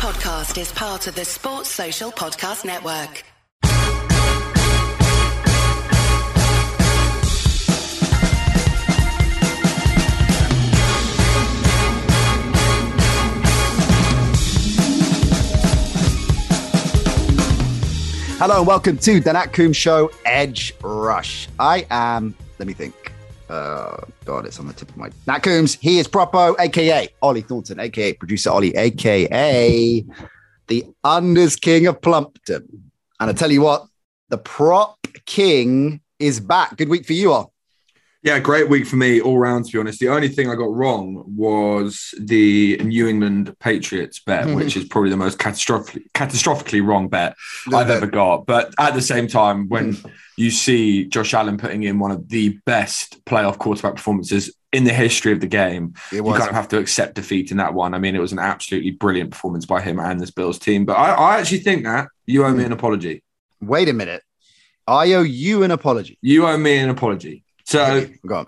podcast is part of the Sports Social Podcast Network. Hello and welcome to the Nat Coombs Show Edge Rush. I am, let me think. Uh, God, it's on the tip of my Nat Coombs. He is Prop O, aka Ollie Thornton, aka producer Ollie, aka the Unders King of Plumpton. And I tell you what, the prop king is back. Good week for you all. Yeah, great week for me all round, to be honest. The only thing I got wrong was the New England Patriots bet, Mhm. which is probably the most catastrophically, catastrophically wrong bet I've ever got. But at the same time, when you see Josh Allen putting in one of the best playoff quarterback performances in the history of the game, you kind of have to accept defeat in that one. I mean, it was an absolutely brilliant performance by him and this Bills team. But I, I actually think that you owe me an apology. Wait a minute. I owe you an apology. You owe me an apology. So uh,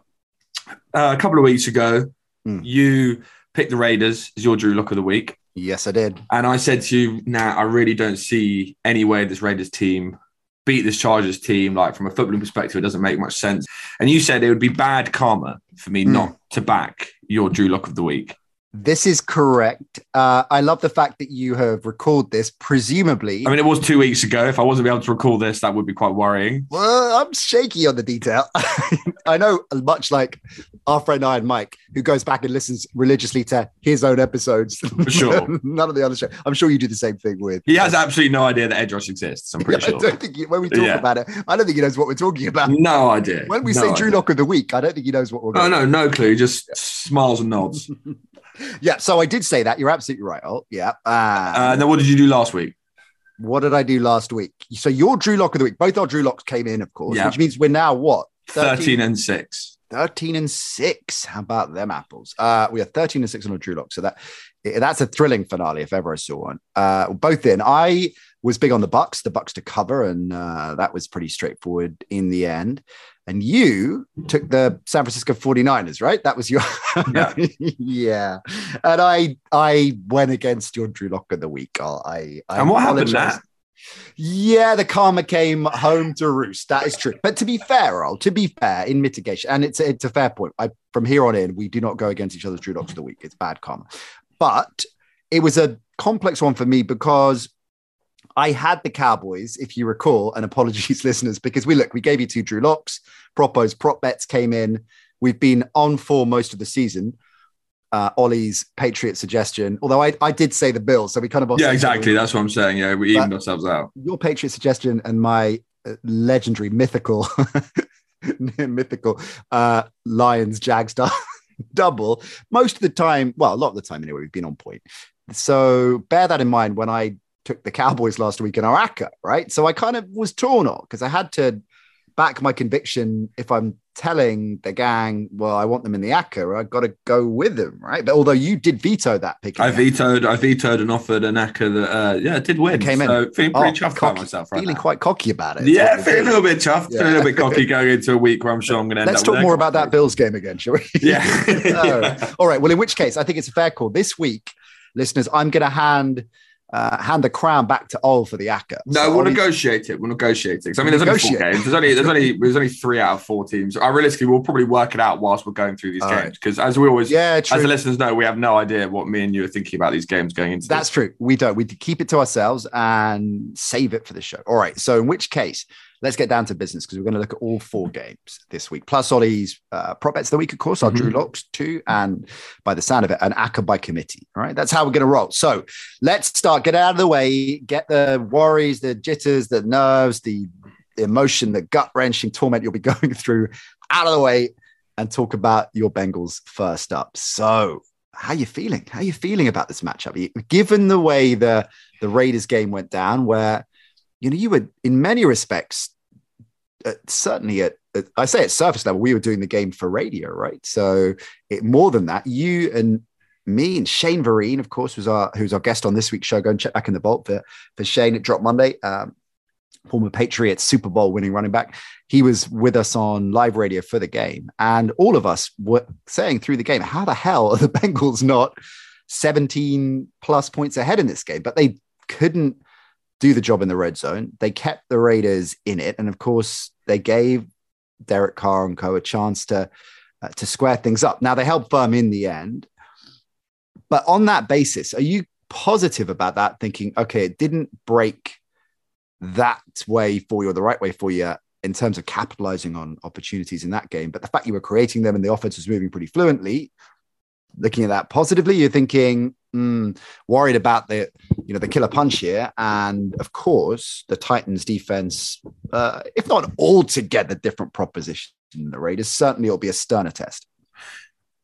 a couple of weeks ago, Hmm. you picked the Raiders as your Drew Lock of the week. Yes, I did. And I said to you, nah, I really don't see any way this Raiders team beat this Chargers team. Like from a footballing perspective, it doesn't make much sense. And you said it would be bad karma for me Hmm. not to back your Drew Lock of the week. This is correct. Uh, I love the fact that you have recalled this, presumably. I mean, it was two weeks ago. If I wasn't able to recall this, that would be quite worrying. Well, I'm shaky on the detail. I know, much like our friend Iron Mike, who goes back and listens religiously to his own episodes. For sure. None of the other show. I'm sure you do the same thing with. He has absolutely no idea that Edge Rush exists. I'm pretty I sure. don't think he, when we talk Yeah. about it, I don't think he knows what we're talking about. No idea. When we No say Drew. Lock of the Week, I don't think he knows what we're Oh, no, no clue. Just smiles and nods. Yeah, so I did say that. You're absolutely right. Oh, yeah. Uh, Uh, and then what did you do last week? what did I do last week? So your Drew Lock of the Week, both our Drew Locks came in, of course, Yeah. which means we're now what? 13 and 6. 13 and 6 how about them apples uh we are 13 and 6 on a drew lock so that that's a thrilling finale if ever i saw one uh both in i was big on the bucks the bucks to cover and uh that was pretty straightforward in the end and you took the san francisco 49ers right that was your Yeah. yeah and i i went against your drew lock of the week i, I And what happened apologize. there? Yeah, the karma came home to roost. That is true. But to be fair, Earl, to be fair, in mitigation, and it's it's a fair point. I from here on in, we do not go against each other's Drew Locks of the week. It's bad karma. But it was a complex one for me because I had the Cowboys, if you recall, and apologies, listeners, because we look, we gave you two Drew Locks, propos, prop bets came in. We've been on for most of the season. Uh, Ollie's Patriot suggestion, although I, I did say the Bills, so we kind of Yeah, exactly. That's what I'm saying. Yeah, we evened ourselves out. your Patriot suggestion and my uh, legendary mythical mythical uh Lions Jags du- double. Most of the time well a lot of the time anyway we've been on point. So bear that in mind when I took the Cowboys last week in Araka right? So I kind of was torn on because I had to back my conviction if I'm telling the gang well I want them in the ACCA I've got to go with them right but although you did veto that pick I vetoed. I vetoed and offered an ACCA that, uh, yeah, it did win. It came in. so feeling Oh, pretty chuffed cocky. by myself right feeling now. quite cocky about it Yeah, feeling a little bit chuffed. Yeah. Feeling a little bit cocky going into a week where I'm sure I'm going to end Let's talk more about that Bills game again, shall we? Yeah. Oh, All right. Well, in which case, I think it's a fair call. This week, listeners, I'm going to hand uh, hand the crown back to Ol for the ACCA. No, So we'll negotiate it. We'll negotiate it. I mean, there's only four games. There's only there's only there's only three out of four teams. I realistically we'll probably work it out whilst we're going through these All games right. because as we always Yeah, as the listeners know, we have no idea what me and you are thinking about these games going into. That's this. true. We don't. We keep it to ourselves and save it for the show. All right. So, in which case, let's get down to business because we're going to look at all four games this week, plus Ollie's uh, prop bets of the week, of course, our Mhm. Drew Locks too, and by the sound of it, an ACCA by committee. All right. That's how we're going to roll. So, let's start. Get out of the way. Get the worries, the jitters, the nerves, the emotion, the gut wrenching torment you'll be going through out of the way and talk about your Bengals first up. So, how you feeling? How you feeling about this matchup? You- Given the way the the Raiders game went down, where you know you were in many respects, uh, certainly at, at I say at surface level, we were doing the game for radio, right? So it more than that, you and me and Shane Vereen, of course, was our who's our guest on this week's show. Go and check back in the vault for for Shane. It dropped Monday. Um, former Patriots Super Bowl winning running back. He was with us on live radio for the game, and all of us were saying through the game, "How the hell are the Bengals not 17 plus points ahead in this game, but they couldn't do the job in the red zone. They kept the Raiders in it, and of course, they gave Derek Carr and co a chance to uh, to square things up. Now they held firm in the end, but on that basis, are you positive about that? Thinking, okay, it didn't break that way for you or the right way for you in terms of capitalizing on opportunities in that game, but the fact you were creating them and the offense was moving pretty fluently. Looking at that positively, you're thinking, mm, worried about the you know the killer punch here, and of course the Titans' defense, uh, if not altogether different proposition than the Raiders, certainly it'll be a sterner test.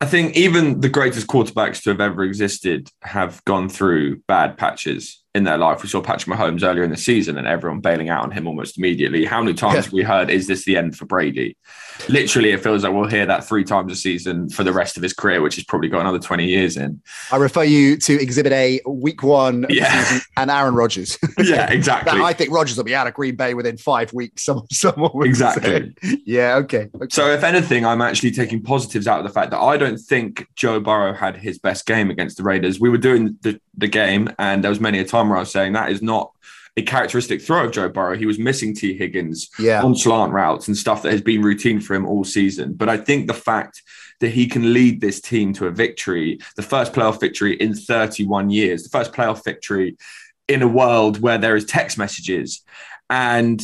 I think even the greatest quarterbacks to have ever existed have gone through bad patches in their life. We saw Patrick Mahomes earlier in the season and everyone bailing out on him almost immediately. How many times yeah. have we heard, is this the end for Brady? Literally, it feels like we'll hear that three times a season for the rest of his career, which has probably got another 20 years in. I refer you to Exhibit A, week one, yeah. and Aaron Rodgers. yeah, exactly. I think Rodgers will be out of Green Bay within five weeks. Someone, someone exactly. Say. Yeah, okay. okay. So, if anything, I'm actually taking positives out of the fact that I don't think Joe Burrow had his best game against the Raiders. We were doing the, the game, and there was many a time where I was saying that is not a characteristic throw of Joe Burrow. He was missing Tee Higgins yeah. on slant routes and stuff that has been routine for him all season. But I think the fact that he can lead this team to a victory, the first playoff victory in 31 years, the first playoff victory in a world where there is text messages and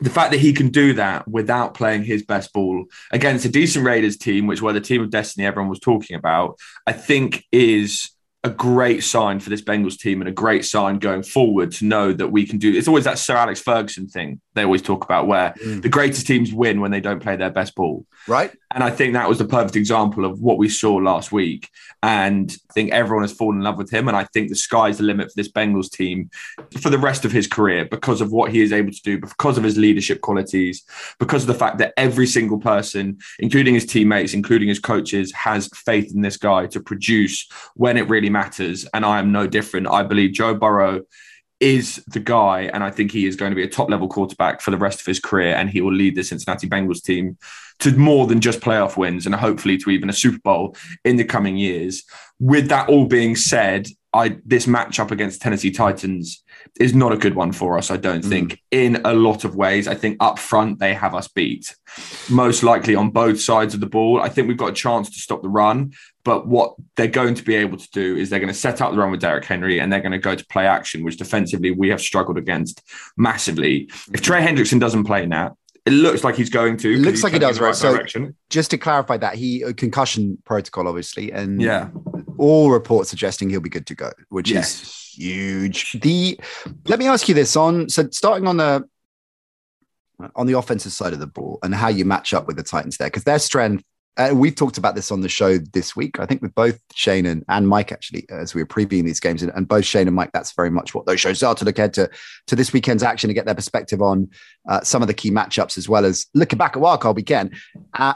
the fact that he can do that without playing his best ball against a decent Raiders team, which were the team of destiny everyone was talking about, I think is a great sign for this Bengals team and a great sign going forward to know that we can do. It's always that Sir Alex Ferguson thing they always talk about, where mm. the greatest teams win when they don't play their best ball. Right. And I think that was the perfect example of what we saw last week. And I think everyone has fallen in love with him. And I think the sky's the limit for this Bengals team for the rest of his career because of what he is able to do, because of his leadership qualities, because of the fact that every single person, including his teammates, including his coaches, has faith in this guy to produce when it really matters. And I am no different. I believe Joe Burrow is the guy, and I think he is going to be a top level quarterback for the rest of his career, and he will lead the Cincinnati Bengals team to more than just playoff wins and hopefully to even a Super Bowl in the coming years. With that all being said, I this matchup against Tennessee Titans is not a good one for us. I don't mm. think in a lot of ways. I think up front they have us beat, most likely on both sides of the ball. I think we've got a chance to stop the run, but what they're going to be able to do is they're going to set up the run with Derrick Henry and they're going to go to play action, which defensively we have struggled against massively. If Trey Hendrickson doesn't play now, it looks like he's going to. It looks like he does, right? right so, direction. just to clarify that, he concussion protocol, obviously, and yeah, all reports suggesting he'll be good to go, which yes. is huge. The let me ask you this on so starting on the on the offensive side of the ball and how you match up with the Titans there, because their strength uh, we've talked about this on the show this week. I think with both Shane and, and Mike actually, as we were previewing these games, and, and, both Shane and Mike, that's very much what those shows are to look ahead to to this weekend's action and get their perspective on uh, some of the key matchups as well as looking back at wildcard weekend. Uh,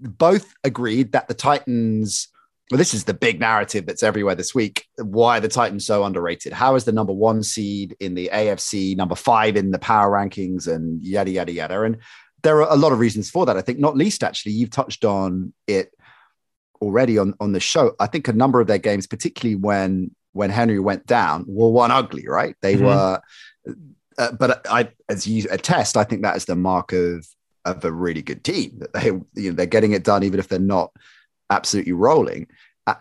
both agreed that the Titans. Well, this is the big narrative that's everywhere this week. Why the Titans so underrated? How is the number one seed in the AFC, number five in the power rankings, and yada yada yada? And there are a lot of reasons for that. I think not least actually, you've touched on it already on on the show. I think a number of their games, particularly when when Henry went down, were one ugly. Right? They mm-hmm. were. Uh, but I, as you attest, I think that is the mark of of a really good team. That they, you know, they're getting it done, even if they're not absolutely rolling. Uh,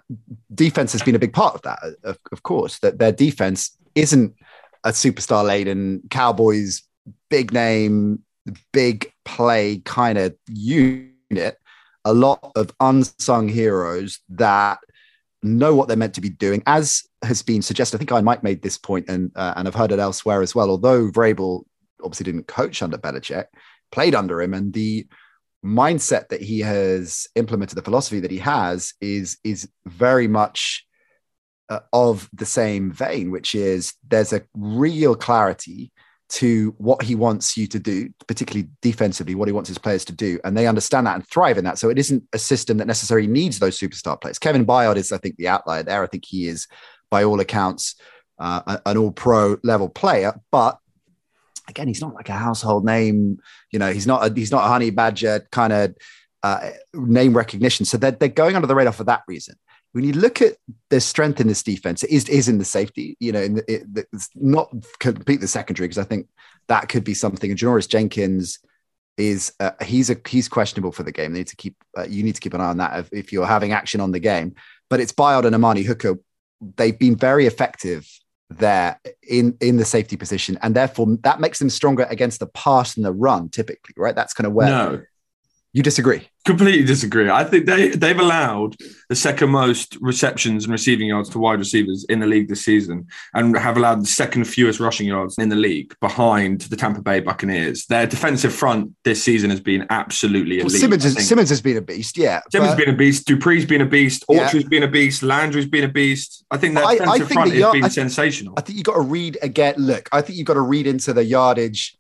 defense has been a big part of that, of, of course. That their defense isn't a superstar laden Cowboys big name big play kind of unit, a lot of unsung heroes that know what they're meant to be doing. As has been suggested, I think I might made this point and uh, and I've heard it elsewhere as well. Although Vrabel obviously didn't coach under Belichick, played under him, and the mindset that he has implemented, the philosophy that he has, is is very much uh, of the same vein, which is there's a real clarity to what he wants you to do, particularly defensively, what he wants his players to do. And they understand that and thrive in that. So it isn't a system that necessarily needs those superstar players. Kevin Byard is, I think, the outlier there. I think he is, by all accounts, uh, an all pro level player. But again, he's not like a household name. You know, he's not a, he's not a honey badger kind of uh, name recognition. So they're, they're going under the radar for that reason. When you look at the strength in this defense, it is, is in the safety, you know, in the, it, it's not complete the secondary because I think that could be something. And Janoris Jenkins is uh, he's a he's questionable for the game. They need to keep uh, you need to keep an eye on that if, if, you're having action on the game. But it's Byard and Amani Hooker. They've been very effective there in in the safety position, and therefore that makes them stronger against the pass and the run. Typically, right? That's kind of where no. You disagree. Completely disagree. I think they they've allowed the second most receptions and receiving yards to wide receivers in the league this season, and have allowed the second fewest rushing yards in the league behind the Tampa Bay Buccaneers. Their defensive front this season has been absolutely elite. Well, Simmons, is, Simmons has been a beast. Yeah, Simmons has been a beast. Dupree's been a beast. Autry's yeah. been a beast. Landry's been a beast. I think their defensive I, I think front has been I sensational. I think you have got to read again. Look, I think you've got to read into the yardage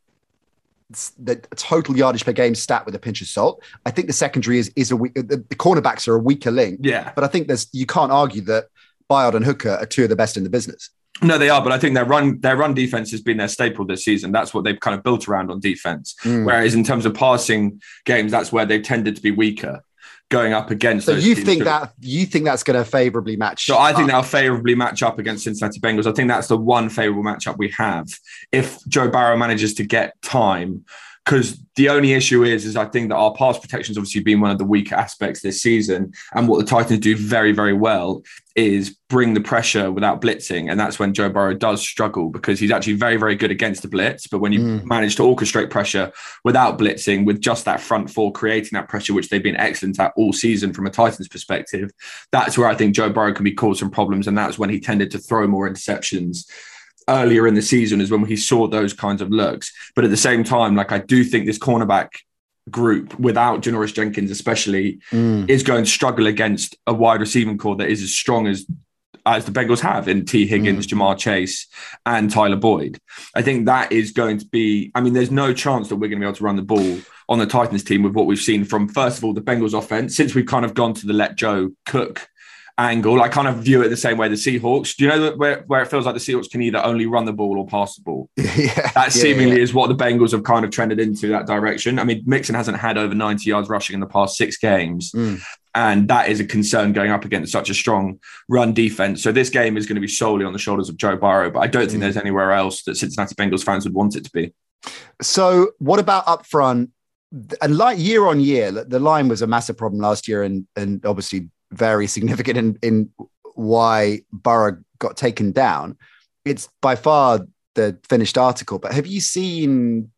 the total yardage per game stat with a pinch of salt. I think the secondary is is a weak, the, the cornerbacks are a weaker link. Yeah, but I think there's you can't argue that Byard and Hooker are two of the best in the business. No, they are, but I think their run their run defense has been their staple this season. That's what they've kind of built around on defense. Mm. Whereas in terms of passing games, that's where they've tended to be weaker going up against. So you think that you think that's going to favorably match? So I think that'll favorably match up against Cincinnati Bengals. I think that's the one favorable matchup we have. If Joe Burrow manages to get time because the only issue is, is I think that our pass protection has obviously been one of the weaker aspects this season. And what the Titans do very, very well is bring the pressure without blitzing. And that's when Joe Burrow does struggle because he's actually very, very good against the blitz. But when you mm. manage to orchestrate pressure without blitzing, with just that front four creating that pressure, which they've been excellent at all season from a Titans perspective, that's where I think Joe Burrow can be caused some problems. And that's when he tended to throw more interceptions earlier in the season is when he saw those kinds of looks. But at the same time, like I do think this cornerback group without Janoris Jenkins, especially, mm. is going to struggle against a wide receiving core that is as strong as as the Bengals have in Tee Higgins, mm. Ja'Marr Chase, and Tyler Boyd. I think that is going to be. I mean, there's no chance that we're going to be able to run the ball on the Titans team with what we've seen from first of all the Bengals offense since we've kind of gone to the let Joe cook angle. I kind of view it the same way the Seahawks. Do you know that where, where it feels like the Seahawks can either only run the ball or pass the ball? yeah, that seemingly yeah, yeah. is what the Bengals have kind of trended into that direction. I mean, Mixon hasn't had over 90 yards rushing in the past six games. Mm. And that is a concern going up against such a strong run defense. So this game is going to be solely on the shoulders of Joe Burrow, but I don't think mm. there's anywhere else that Cincinnati Bengals fans would want it to be. So what about up front? And like year on year, the line was a massive problem last year, and and obviously very significant in, in why Burrow got taken down. It's by far the finished article, but have you seen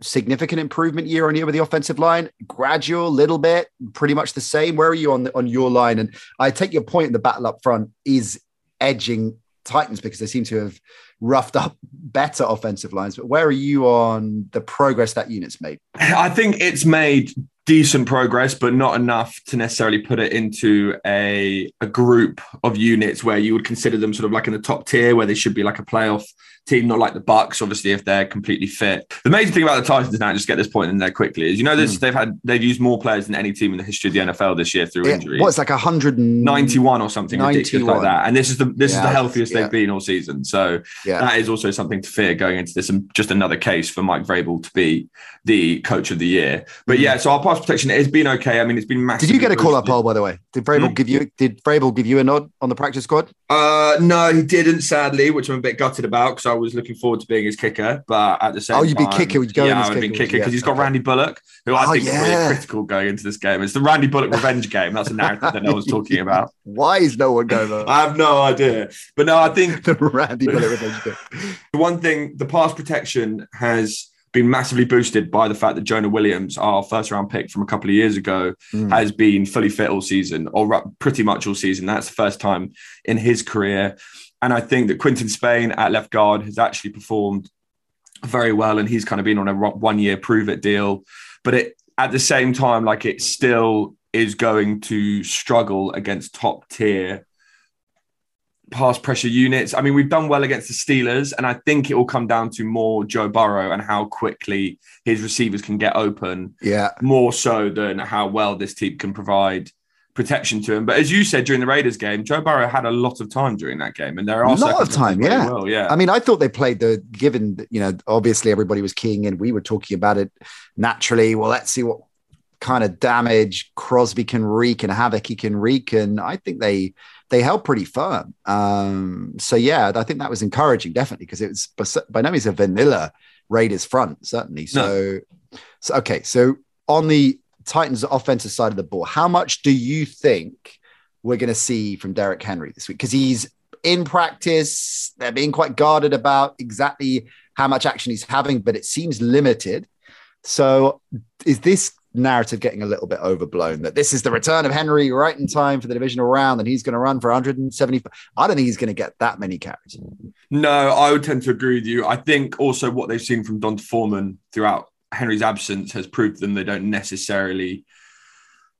significant improvement year on year with the offensive line? Gradual, little bit, pretty much the same. Where are you on the, on your line? And I take your point. The battle up front is edging Titans because they seem to have roughed up better offensive lines. But where are you on the progress that unit's made? I think it's made decent progress, but not enough to necessarily put it into a, a group of units where you would consider them sort of like in the top tier, where they should be like a playoff team, not like the Bucks, obviously, if they're completely fit. The amazing thing about the Titans now, just get this point in there quickly, is you know this mm. they've had they've used more players than any team in the history of the NFL this year through injury. What's like 191 or something 91. ridiculous like that. And this is the this yeah, is the healthiest yeah. they've been all season. So yeah. that is also something to fear going into this and just another case for Mike Vrabel to be the coach of the year. But mm. yeah, so our pass protection has been okay. I mean, it's been massive. Did you get a call up poll by the way? Did Vrabel mm. give you did Vrabel give you a nod on the practice squad? Uh no, he didn't, sadly, which I'm a bit gutted about because I was looking forward to being his kicker, but at the same time, oh, you'd be kicker, would go yeah, I would be kicker because he's got Randy Bullock, who I oh, think yeah. is really critical going into this game. It's the Randy Bullock revenge game. That's a narrative that no one's talking about. Why is no one going there? I have no idea, but no, I think the Randy Bullock revenge game. The one thing, the pass protection has been massively boosted by the fact that Jonah Williams, our first round pick from a couple of years ago, mm. has been fully fit all season, or pretty much all season. That's the first time in his career. And I think that Quinton Spain at left guard has actually performed very well, and he's kind of been on a one year prove it deal. But it at the same time, like it still is going to struggle against top tier pass pressure units. I mean, we've done well against the Steelers, and I think it will come down to more Joe Burrow and how quickly his receivers can get open. Yeah. More so than how well this team can provide protection to him. But as you said during the Raiders game, Joe Burrow had a lot of time during that game, and there are a lot of time. Yeah, well, yeah. I mean, I thought they played the given. You know, obviously everybody was keying in. We were talking about it naturally. Well, let's see what kind of damage Crosby can wreak and havoc he can wreak. And I think they they held pretty firm. Um, so yeah, I think that was encouraging, definitely, because it was by no means a vanilla Raiders front, certainly. So, no. so okay, so on the Titans' offensive side of the ball, how much do you think we're going to see from Derrick Henry this week? Because he's in practice, they're being quite guarded about exactly how much action he's having, but it seems limited. So, is this narrative getting a little bit overblown that this is the return of Henry right in time for the divisional round and he's going to run for 170. I don't think he's going to get that many carries. No, I would tend to agree with you. I think also what they've seen from D'Onta Foreman throughout Henry's absence has proved them they don't necessarily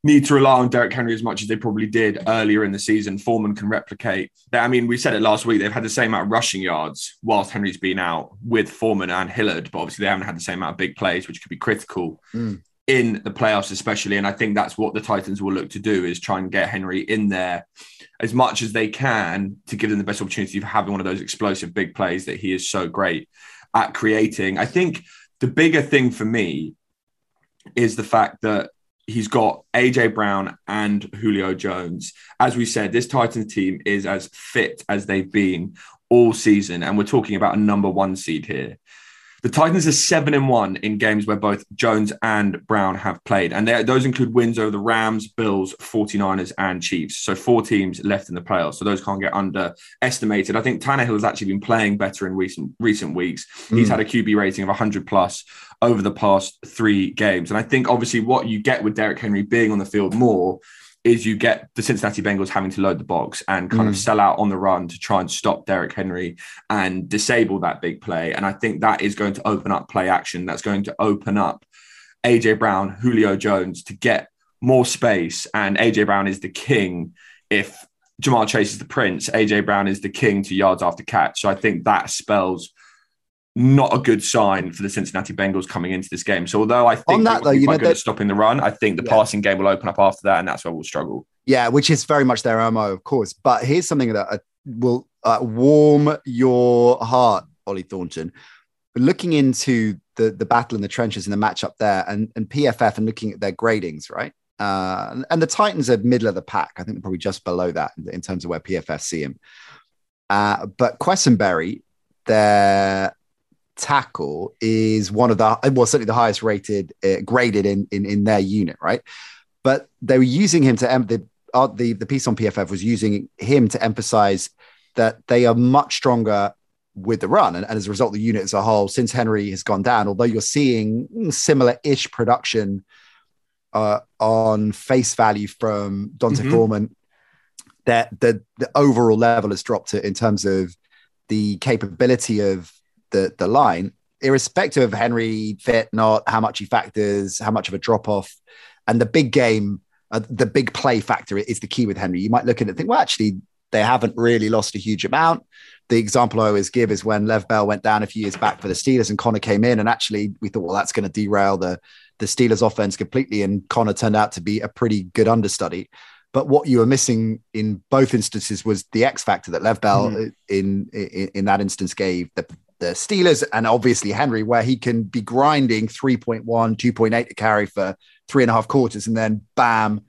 need to rely on Derrick Henry as much as they probably did earlier in the season. Foreman can replicate. I mean, we said it last week. They've had the same amount of rushing yards whilst Henry's been out with Foreman and Hilliard, but obviously they haven't had the same amount of big plays, which could be critical. Mm in the playoffs, especially. And I think that's what the Titans will look to do is try and get Henry in there as much as they can to give them the best opportunity of having one of those explosive big plays that he is so great at creating. I think the bigger thing for me is the fact that he's got AJ Brown and Julio Jones. As we said, this Titans team is as fit as they've been all season. And we're talking about a number one seed here. The Titans are seven and one in games where both Jones and Brown have played. And those include wins over the Rams, Bills, 49ers, and Chiefs. So four teams left in the playoffs. So those can't get underestimated. I think Tannehill has actually been playing better in recent recent weeks. Mm. He's had a QB rating of 100 plus over the past three games. And I think obviously what you get with Derrick Henry being on the field more is you get the Cincinnati Bengals having to load the box and kind mm. of sell out on the run to try and stop Derrick Henry and disable that big play. And I think that is going to open up play action. That's going to open up AJ Brown, Julio Jones to get more space. And AJ Brown is the king. If Jamal Chase is the prince, AJ Brown is the king to yards after catch. So I think that spells not a good sign for the Cincinnati Bengals coming into this game. So although I think on that though, you know, good at stopping the run, I think the yeah. passing game will open up after that, and that's where we'll struggle. Yeah, which is very much their MO, of course. But here's something that uh, will uh, warm your heart, Ollie Thornton. Looking into the the battle in the trenches and the matchup there, and and PFF, and looking at their gradings, right? Uh, and the Titans are middle of the pack. I think they're probably just below that in, in terms of where PFF see him. Uh, but Quessenberry, their tackle is one of the well certainly the highest rated uh, graded in, in in their unit right but they were using him to em- the, uh, the the piece on pff was using him to emphasize that they are much stronger with the run and, and as a result the unit as a whole since henry has gone down although you're seeing similar-ish production uh, on face value from D'Onta mm-hmm. Foreman that the, the overall level has dropped in terms of the capability of the the line, irrespective of Henry fit, not how much he factors, how much of a drop off, and the big game, uh, the big play factor is the key with Henry. You might look at it and think, well, actually, they haven't really lost a huge amount. The example I always give is when Lev Bell went down a few years back for the Steelers and Connor came in, and actually we thought, well, that's going to derail the the Steelers offense completely, and Connor turned out to be a pretty good understudy. But what you were missing in both instances was the X factor that Lev Bell mm. in, in, in that instance gave the the Steelers and obviously Henry, where he can be grinding 3.1, 2.8 to carry for three and a half quarters, and then bam,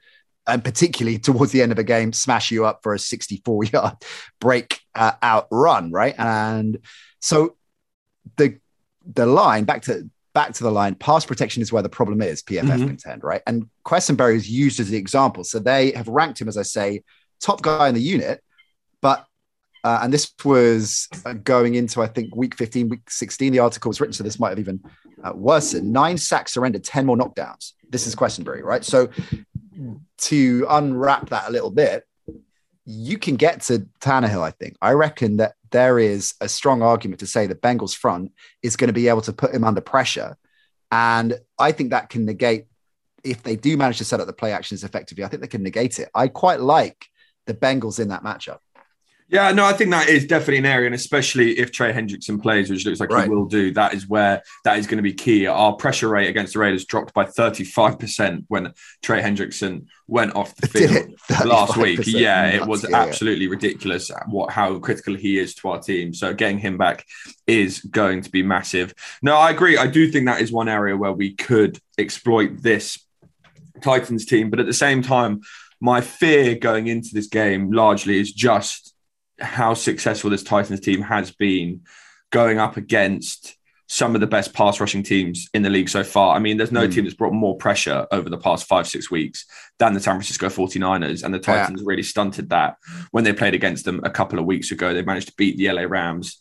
and particularly towards the end of a game, smash you up for a 64 yard break uh, out run, right? And so the the line back to back to the line, pass protection is where the problem is, PFF mm-hmm. contend, right? And Quessenberry is used as the example. So they have ranked him, as I say, top guy in the unit, uh, and this was uh, going into, I think, week 15, week 16. The article was written, so this might have even uh, worsened. Nine sacks surrendered, 10 more knockdowns. This is Quessenberry, right? So to unwrap that a little bit, you can get to Tannehill, I think. I reckon that there is a strong argument to say that Bengals front is going to be able to put him under pressure. And I think that can negate, if they do manage to set up the play actions effectively, I think they can negate it. I quite like the Bengals in that matchup. Yeah, no, I think that is definitely an area, and especially if Trey Hendrickson plays, which looks like right. he will do, that is where that is going to be key. Our pressure rate against the Raiders dropped by 35% when Trey Hendrickson went off the field last week. Yeah, it was yeah, absolutely yeah. ridiculous what how critical he is to our team. So getting him back is going to be massive. No, I agree. I do think that is one area where we could exploit this Titans team. But at the same time, my fear going into this game largely is just how successful this Titans team has been going up against some of the best pass rushing teams in the league so far. I mean, there's no mm. team that's brought more pressure over the past five, six weeks than the San Francisco 49ers. And the Titans yeah. really stunted that when they played against them a couple of weeks ago. They managed to beat the LA Rams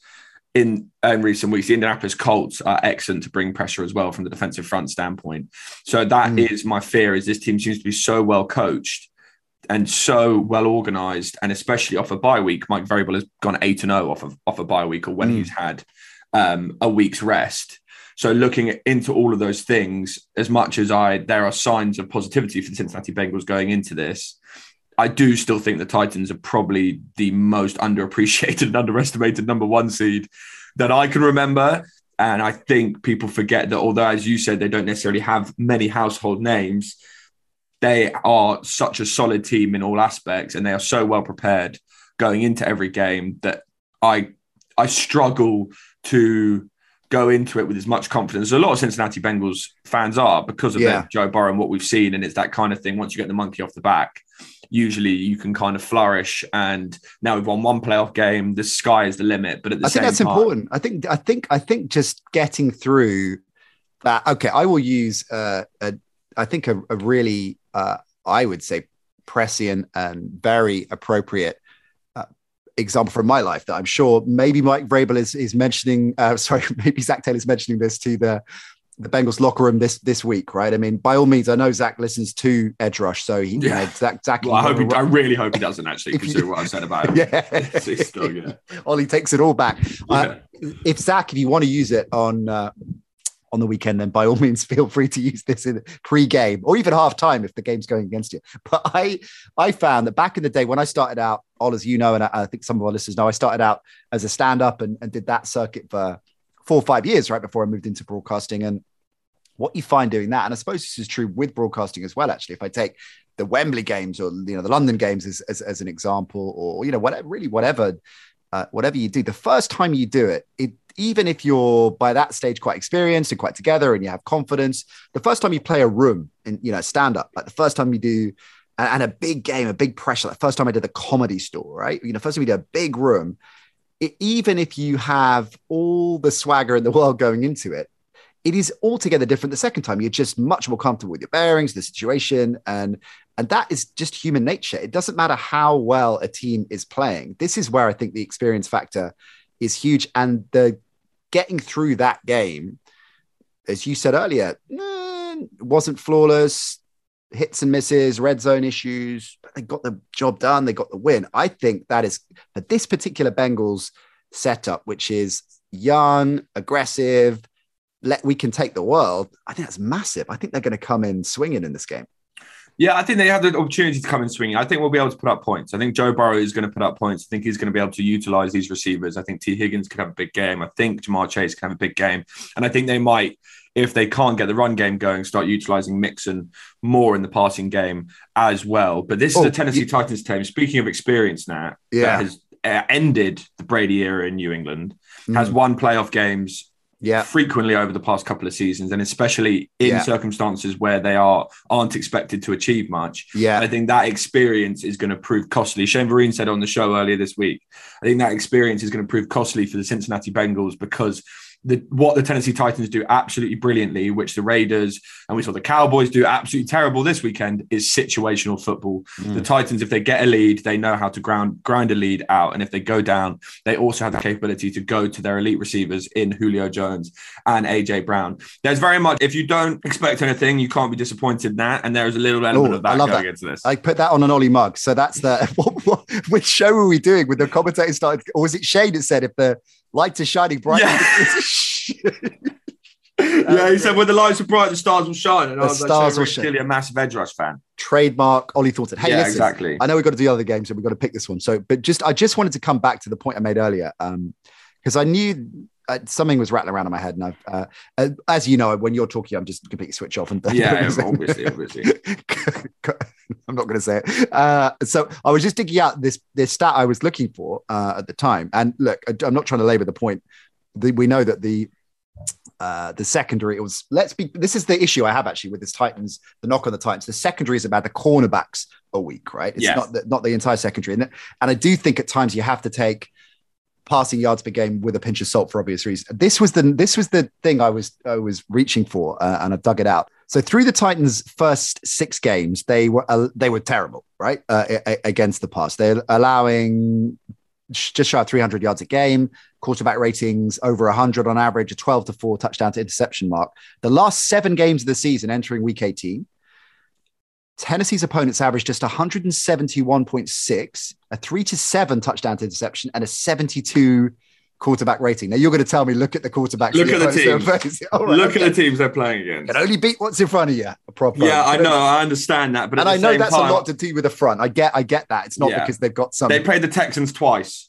in, in recent weeks. The Indianapolis Colts are excellent to bring pressure as well from the defensive front standpoint. So that mm. is my fear is this team seems to be so well coached and so well organized, and especially off a bye week. Mike Vrabel has gone eight to zero off of off a bye week, or when mm. he's had um, a week's rest. So looking into all of those things, as much as I there are signs of positivity for the Cincinnati Bengals going into this, I do still think the Titans are probably the most underappreciated and underestimated number one seed that I can remember. And I think people forget that although, as you said, they don't necessarily have many household names, they are such a solid team in all aspects and they are so well prepared going into every game that I I struggle to go into it with as much confidence. As a lot of Cincinnati Bengals fans are because of yeah. Joe Burrow and what we've seen, and it's that kind of thing. Once you get the monkey off the back, usually you can kind of flourish. And now we've won one playoff game. The sky is the limit. But at the same I think that's time, important. I think I think I think just getting through that. Okay, I will use uh, a I think a, a really uh, I would say prescient and very appropriate example from my life that I'm sure maybe Mike Vrabel is is mentioning. Uh, sorry, maybe Zac Taylor is mentioning this to the the Bengals locker room this this week, right? I mean, by all means, I know Zac listens to Edge Rush, so he, yeah. You know, Zac, Zac well, I hope he, I really hope he doesn't actually consider what I've said about him. Yeah, still, yeah. Ollie takes it all back. Yeah. Uh, if Zac, if you want to use it on uh, on the weekend, then by all means feel free to use this in pre-game or even half time if the game's going against you. But I I found that back in the day when I started out, all as you know, and I, I think some of our listeners know, I started out as a stand-up and, and did that circuit for four or five years right before I moved into broadcasting. And what you find doing that, and I suppose this is true with broadcasting as well, actually, if I take the Wembley games or you know the London games as, as, as an example, or you know, whatever really whatever uh, whatever you do, the first time you do it, it even if you're by that stage quite experienced and quite together and you have confidence, the first time you play a room and you know stand up, like the first time you do and, a big game, a big pressure, like first time I did the comedy store, right? You know, first time we did a big room, it, even if you have all the swagger in the world going into it, it is altogether different the second time. You're just much more comfortable with your bearings, the situation, and and that is just human nature. It doesn't matter how well a team is playing. This is where I think the experience factor is huge. And the getting through that game, as you said earlier, wasn't flawless, hits and misses, red zone issues, they got the job done. They got the win. I think that is for this particular Bengals setup, which is young, aggressive, let we can take the world. I think that's massive. I think they're going to come in swinging in this game. Yeah, I think they have the opportunity to come in swinging. I think we'll be able to put up points. I think Joe Burrow is going to put up points. I think he's going to be able to utilize these receivers. I think Tee Higgins could have a big game. I think Ja'Marr Chase can have a big game. And I think they might, if they can't get the run game going, start utilizing Mixon more in the passing game as well. But this oh, is a Tennessee yeah. Titans team. Speaking of experience now, yeah. that has uh, ended the Brady era in New England, mm. has won playoff games yeah. frequently over the past couple of seasons, and especially in yeah. circumstances where they are aren't expected to achieve much. Yeah, I think that experience is going to prove costly. Shane Vereen said on the show earlier this week, I think that experience is going to prove costly for the Cincinnati Bengals because the, what the Tennessee Titans do absolutely brilliantly, which the Raiders and we saw the Cowboys do absolutely terrible this weekend, is situational football. Mm. The Titans, if they get a lead, they know how to ground grind a lead out, and if they go down, they also have the capability to go to their elite receivers in Julio Jones and AJ Brown. There's very much if you don't expect anything, you can't be disappointed in that, and there is a little element Ooh, of that going that. into this. I put that on an Ollie mug, so that's the what, what, which show were we doing with the commentator started, or was it Shane that said if the lights are shining bright. Yeah. yeah, he said when the lights are bright, the stars will shine. And the I was stars like, so will a massive Edge Rush fan. Trademark Ollie Thornton. Hey, yeah, listen, exactly. I know we've got to do other games, so we've got to pick this one. So, but just I just wanted to come back to the point I made earlier, because um, I knew uh, something was rattling around in my head, and I've, uh, uh, as you know, when you're talking, I'm just completely switch off. And yeah, obviously, obviously. I'm not going to say it. Uh, so I was just digging out this this stat I was looking for uh, at the time, and look, I'm not trying to labour the point. The, we know that the uh, the secondary, it was let's be. This is the issue I have actually with this Titans. The knock on the Titans. The secondary is about the cornerbacks a week, right? It's Yeah. not the, not the entire secondary, and, and I do think at times you have to take passing yards per game with a pinch of salt for obvious reasons. This was the this was the thing I was I was reaching for, uh, and I dug it out. So through the Titans' first six games, they were uh, they were terrible, right, uh, against the pass. They're allowing just shy of 300 yards a game, quarterback ratings over 100 on average, a 12 to four touchdown to interception mark. The last seven games of the season, entering Week 18. Tennessee's opponents averaged just 171.6, a three to seven touchdown to interception, and a 72 quarterback rating. Now you're going to tell me, look at the quarterbacks. Look at the teams. faces. All right, Look okay. at the teams they're playing against. Can only beat what's in front of you. A proper. Yeah, I know. I understand that, but and I know that's time, a lot to do with the front. I get, I get that. It's not Yeah. because they've got some. They played the Texans twice.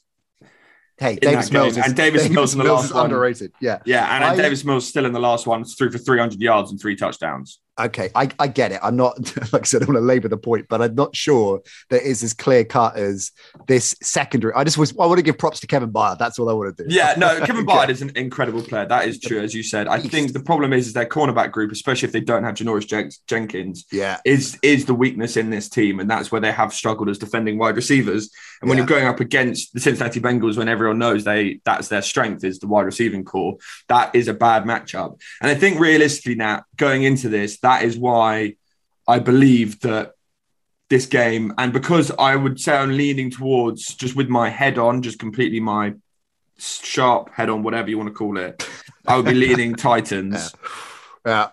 hey, Davis Mills is, and Davis Mills in the Mills last is one. underrated. Yeah. Yeah, and I- Davis Mills still in the last one threw for 300 yards and three touchdowns. Okay, I, I get it. I'm not, like I said, I don't want to labor the point, but I'm not sure there is as clear cut as this secondary. I just was, I want to give props to Kevin Byard. That's all I want to do. Yeah, no, Kevin. Byard is an incredible player. That is true, as you said. I think the problem is, is their cornerback group, especially if they don't have Janoris Jen- Jenkins, Yeah. is is the weakness in this team, and that's where they have struggled as defending wide receivers. And when Yeah. you're going up against the Cincinnati Bengals, when everyone knows they that's their strength is the wide receiving core, that is a bad matchup. And I think realistically, now going into this, that is why I believe that this game, and because I would say I'm leaning towards just with my head on, just completely my sharp head on, whatever you want to call it, I would be leaning Titans. Yeah.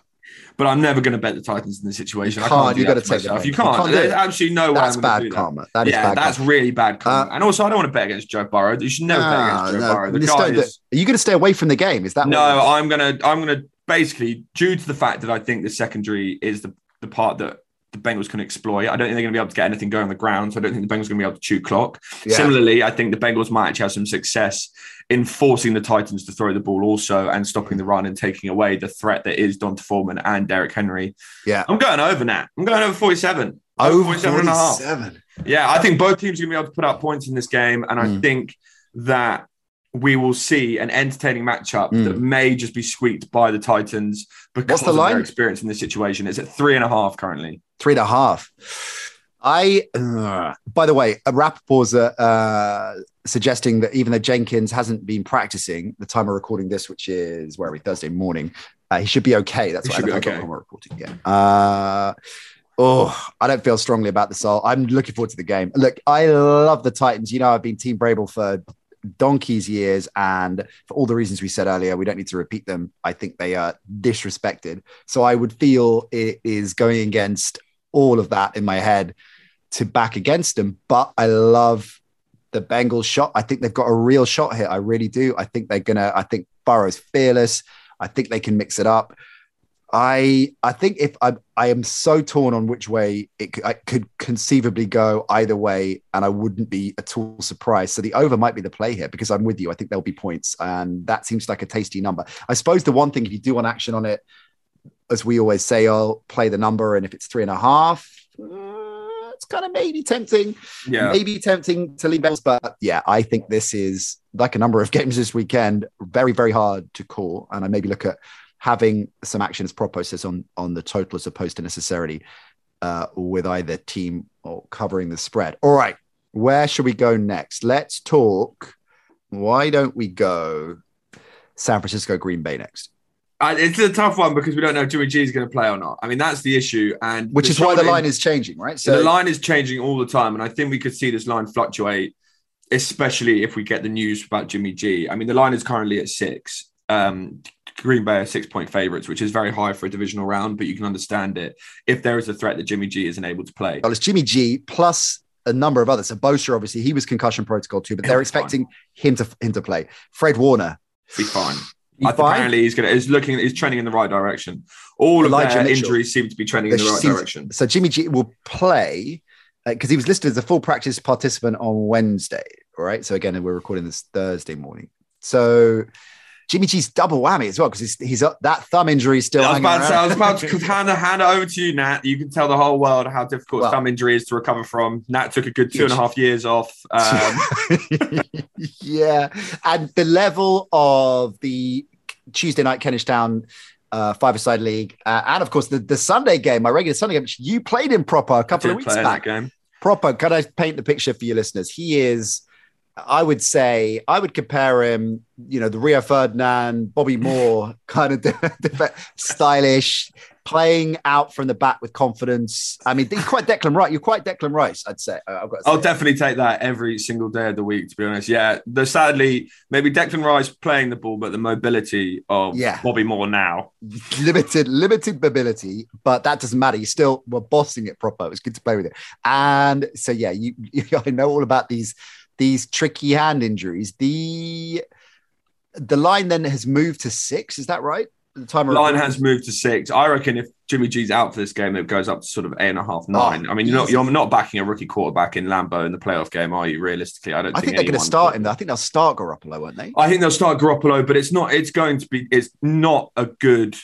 But I'm never going to bet the Titans in this situation. You I can't, can't. you that gotta take myself. You You can't. can't There's it. absolutely no way. That's I'm bad do that. karma. That is yeah, bad that's karma. really bad karma. Uh, and also, I don't want to bet against Joe Burrow. You should never bet against Joe No, Burrow. The guy is. Are you going to stay away from the game? Is that No, I'm gonna. I'm gonna basically due to the fact that I think the secondary is the the part that the Bengals can exploit. I don't think they're going to be able to get anything going on the ground. So I don't think the Bengals are going to be able to chew clock. Yeah. Similarly, I think the Bengals might actually have some success in forcing the Titans to throw the ball also and stopping the run and taking away the threat that is D'Onta Foreman and Derrick Henry. Yeah. I'm going over now. I'm going over 47. Over 47 and a half. 47. Yeah, I think both teams are going to be able to put up points in this game. And I Mm. think that we will see an entertaining matchup Mm. that may just be squeaked by the Titans because the of line? their experience in this situation. It's at three and a half currently. Three and a half. I, uh, by the way, a Rapoport's uh, uh, suggesting that even though Jenkins hasn't been practicing the time of recording this, which is where are we Thursday morning, uh, he should be okay. That's He what NFL.com okay. reporting. Yeah. Uh, oh, I don't feel strongly about this. all. I'm looking forward to the game. Look, I love the Titans. You know, I've been Team Vrabel for donkey's years, and for all the reasons we said earlier, we don't need to repeat them. I think they are disrespected. So I would feel it is going against all of that in my head to back against them. But I love the Bengals shot. I think they've got a real shot here. I really do. I think they're gonna. I think Burrow's fearless. I think they can mix it up. I I think if I I am so torn on which way it could, I could conceivably go either way, and I wouldn't be at all surprised. So the over might be the play here because I'm with you. I think there'll be points, and that seems like a tasty number. I suppose the one thing if you do want action on it, as we always say, I'll play the number, and if it's three and a half, uh, it's kind of maybe tempting Yeah. maybe tempting to lean Bengals, but yeah, I think this is like a number of games this weekend, very, very hard to call. And I maybe look at having some action as process on on the total as opposed to necessarily uh, with either team or covering the spread. All right, where should we go next? Let's talk. Why don't we go San Francisco Green Bay next? Uh, it's a tough one because we don't know if Jimmy G is going to play or not. I mean, that's the issue. And Which is why the line is changing, right? So the line is changing all the time, and I think we could see this line fluctuate, especially if we get the news about Jimmy G. I mean, the line is currently at six. Um, Green Bay are six point favorites, which is very high for a divisional round, but you can understand it if there is a threat that Jimmy G isn't able to play. well, it's Jimmy G plus a number of others. So Bosa, obviously, he was concussion protocol too, but they're be fine. expecting him to him to play. Fred Warner, Be fine. he I think apparently he's gonna is looking is trending in the right direction. All Elijah of their Mitchell. injuries seem to be trending in the right seems- direction. So Jimmy G will play uh, because he was listed as a full practice participant on Wednesday. All right. So again, we're recording this Thursday morning. So Jimmy G's double whammy as well because he's, he's up, that thumb injury is still. I was about to say, I was about to hand, hand it over to you, Nat. You can tell the whole world how difficult Well- thumb injury is to recover from. Nat took a good two and a half years off. Um, yeah, and the level of the Tuesday night, Kentish Town uh, five-a-side league, uh, and of course the, the Sunday game, my regular Sunday game, which you played in proper a couple of weeks back. Game. Proper, can I paint the picture for your listeners? He is, I would say, I would compare him, you know, the Rio Ferdinand, Bobby Moore kind of stylish, playing out from the back with confidence. I mean, you're quite Declan Rice. You're quite Declan Rice, I'd say. I've got I'll definitely take that every single day of the week, to be honest. Yeah, the sadly, maybe Declan Rice playing the ball, but the mobility of yeah. Bobby Moore now. Limited, limited mobility, but that doesn't matter. You still were bossing it proper. It was good to play with it. And so, yeah, you, you I know all about these these tricky hand injuries. The the line then has moved to six. Is that right? the time line has moved to six. I reckon if Jimmy G's out for this game, it goes up to sort of eight and a half, ah, nine. Oh, I mean, you're not you're not backing a rookie quarterback in Lambeau in the playoff game, are you? Realistically, I don't. I think, think they're going to start him. I think they'll start Garoppolo, won't they? I think they'll start Garoppolo, but it's not. It's going to be. It's not a good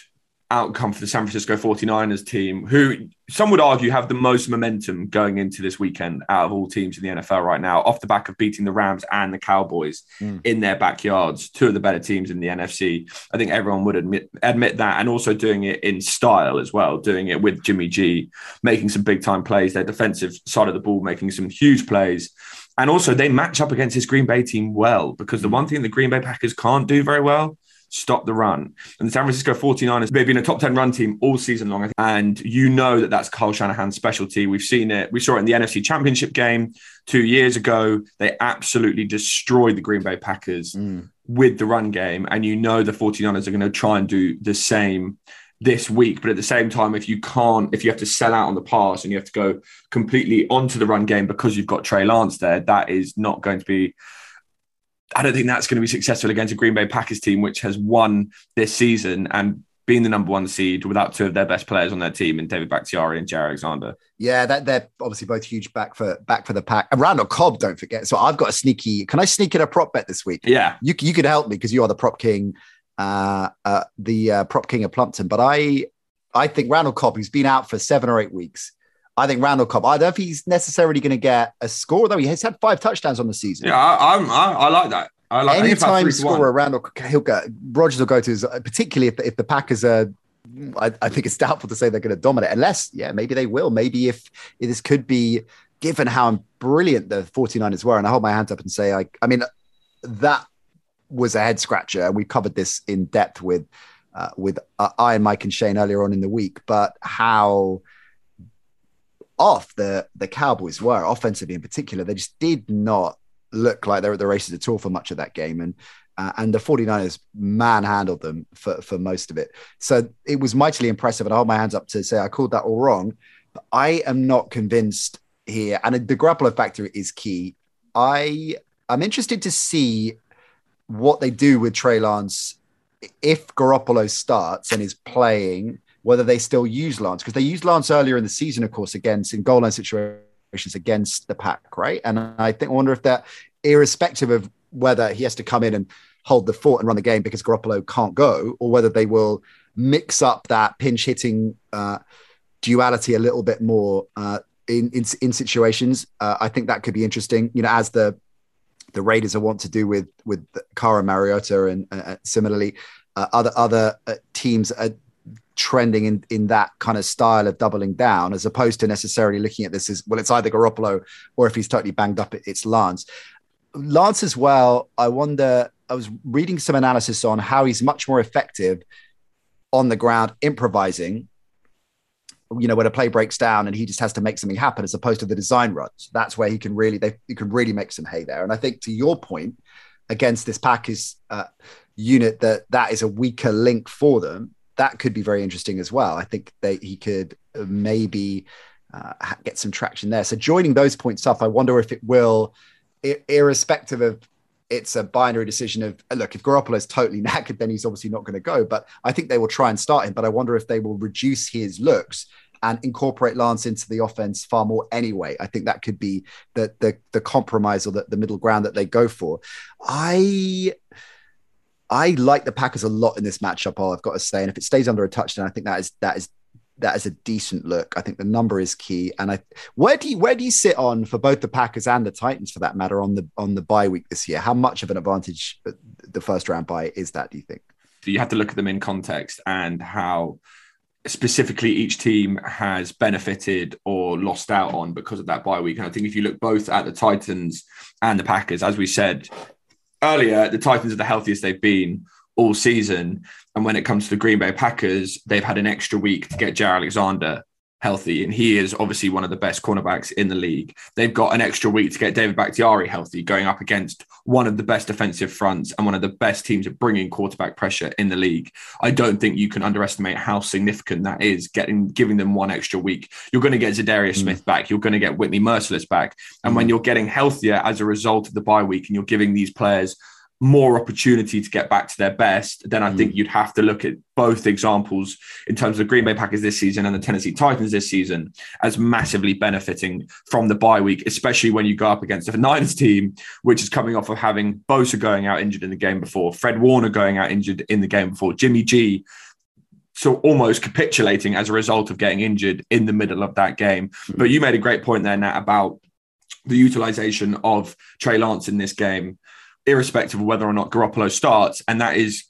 outcome for the San Francisco 49ers team, who some would argue have the most momentum going into this weekend out of all teams in the NFL right now, off the back of beating the Rams and the Cowboys mm. in their backyards, two of the better teams in the NFC. I think everyone would admit admit that, and also doing it in style as well, doing it with Jimmy G, making some big time plays, their defensive side of the ball making some huge plays. And also, they match up against this Green Bay team well because the hmm. one thing the Green Bay Packers can't do very well stop the run. And the San Francisco 49ers, they've been a top 10 run team all season long. And you know that that's Kyle Shanahan's specialty. We've seen it. We saw it in the NFC Championship game two years ago. They absolutely destroyed the Green Bay Packers mm. with the run game. And you know the 49ers are going to try and do the same this week. But at the same time, if you can't, if you have to sell out on the pass and you have to go completely onto the run game because you've got Trey Lance there, that is not going to be I don't think that's going to be successful against a Green Bay Packers team, which has won this season and been the number one seed without two of their best players on their team, in David Bakhtiari and Jaire Alexander. Yeah, that they're obviously both huge back for back for the pack. And Randall Cobb, don't forget. So I've got a sneaky. Can I sneak in a prop bet this week? Yeah, you you could help me because you are the prop king, uh, uh, the uh, prop king of Plumpton. But I I think Randall Cobb, who's been out for seven or eight weeks, I think Randall Cobb. I don't know if he's necessarily going to get a score, though. He has had five touchdowns on the season. Yeah, I, I, I like that. I like anytime scorer Randall he'll go Rodgers will go to his particularly if the, if the Packers are I, I think it's doubtful to say they're going to dominate unless yeah maybe they will maybe if, if this could be given how brilliant the 49ers were and I hold my hands up and say I I mean that was a head scratcher and we covered this in depth with uh, with uh, I and Mike and Shane earlier on in the week but how off the the Cowboys were offensively in particular they just did not look like they were at the races at all for much of that game. And uh, and the 49ers manhandled them for, for most of it. So it was mightily impressive. And I hold my hands up to say I called that all wrong. But I am not convinced here. And the Garoppolo factor is key. I I'm interested to see what they do with Trey Lance if Garoppolo starts and is playing, whether they still use Lance because they used Lance earlier in the season, of course, against in goal line situations against the pack, right? And I think I wonder if that, irrespective of whether he has to come in and hold the fort and run the game because Garoppolo can't go, or whether they will mix up that pinch hitting uh, duality a little bit more uh, in, in, in situations. Uh, I think that could be interesting. You know, as the the Raiders are want to do with with Cara Mariota and uh, similarly uh, other other uh, teams trending in, in that kind of style of doubling down, as opposed to necessarily looking at this as well, it's either Garoppolo or if he's totally banged up, it's Lance. Lance as well, I wonder, I was reading some analysis on how he's much more effective on the ground improvising. You know, when a play breaks down and he just has to make something happen as opposed to the design runs. That's where he can really, they he can really make some hay there. And I think to your point, against this Packers uh, unit, that that is a weaker link for them that could be very interesting as well. I think that he could uh, maybe uh, get some traction there. So joining those points up, I wonder if it will, irrespective of it's a binary decision of uh, look if Garoppolo is totally knackered, then he's obviously not going to go. But I think they will try and start him. But I wonder if they will reduce his looks and incorporate Lance into the offense far more anyway. I think that could be the the, the compromise or the, the middle ground that they go for. I I like the Packers a lot in this matchup. All I've got to say, and if it stays under a touchdown, I think that is that is that is a decent look. I think the number is key. And I where do you where do you sit on for both the Packers and the Titans for that matter on the on the bye week this year? How much of an advantage uh, the first round bye is that? Do you think? you have to look at them in context and how specifically each team has benefited or lost out on because of that bye week. And I think if you look both at the Titans and the Packers, as we said earlier, the Titans are the healthiest they've been all season. And when it comes to the Green Bay Packers, they've had an extra week to get Jaire Alexander healthy, and he is obviously one of the best cornerbacks in the league. They've got an extra week to get David Bakhtiari healthy, going up against one of the best defensive fronts and one of the best teams at bringing quarterback pressure in the league. I don't think you can underestimate how significant that is. Getting giving them one extra week, you're going to get Za'Darius mm. Smith back, you're going to get Whitney Mercilus back, and mm. when you're getting healthier as a result of the bye week, and you're giving these players more opportunity to get back to their best, then I mm. think you'd have to look at both examples in terms of the Green Bay Packers this season and the Tennessee Titans this season as massively benefiting from the bye week, especially when you go up against a Niners team, which is coming off of having Bosa going out injured in the game before, Fred Warner going out injured in the game before, Jimmy G so almost capitulating as a result of getting injured in the middle of that game. Mm. But you made a great point there, Nat, about the utilization of Trey Lance in this game irrespective of whether or not Garoppolo starts. And that is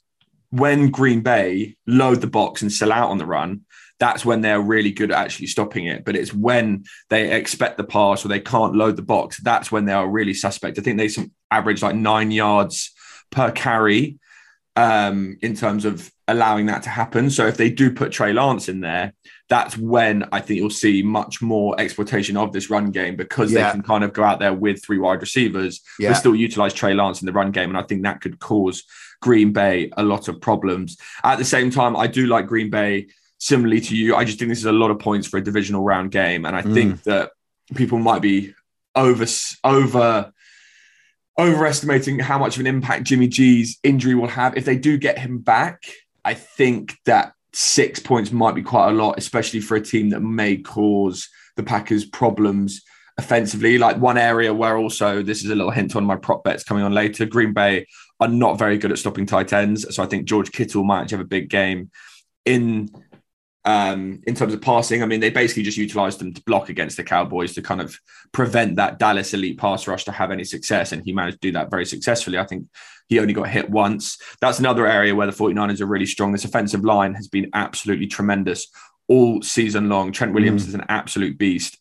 when Green Bay load the box and sell out on the run, that's when they're really good at actually stopping it. But it's when they expect the pass or they can't load the box, that's when they are really suspect. I think they average like nine yards per carry um, in terms of allowing that to happen. So if they do put Trey Lance in there, that's when I think you'll see much more exploitation of this run game because yeah. they can kind of go out there with three wide receivers, yeah. but still utilize Trey Lance in the run game. And I think that could cause Green Bay a lot of problems. At the same time, I do like Green Bay similarly to you. I just think this is a lot of points for a divisional round game. And I mm. think that people might be over over overestimating how much of an impact Jimmy G's injury will have. If they do get him back, I think that six points might be quite a lot, especially for a team that may cause the Packers problems offensively. Like one area where also this is a little hint on my prop bets coming on later. Green Bay are not very good at stopping tight ends, so I think George Kittle might have a big game in um, in terms of passing. I mean, they basically just utilized them to block against the Cowboys to kind of prevent that Dallas elite pass rush to have any success. And he managed to do that very successfully. I think he only got hit once. That's another area where the 49ers are really strong. This offensive line has been absolutely tremendous all season long. Trent Williams mm. is an absolute beast.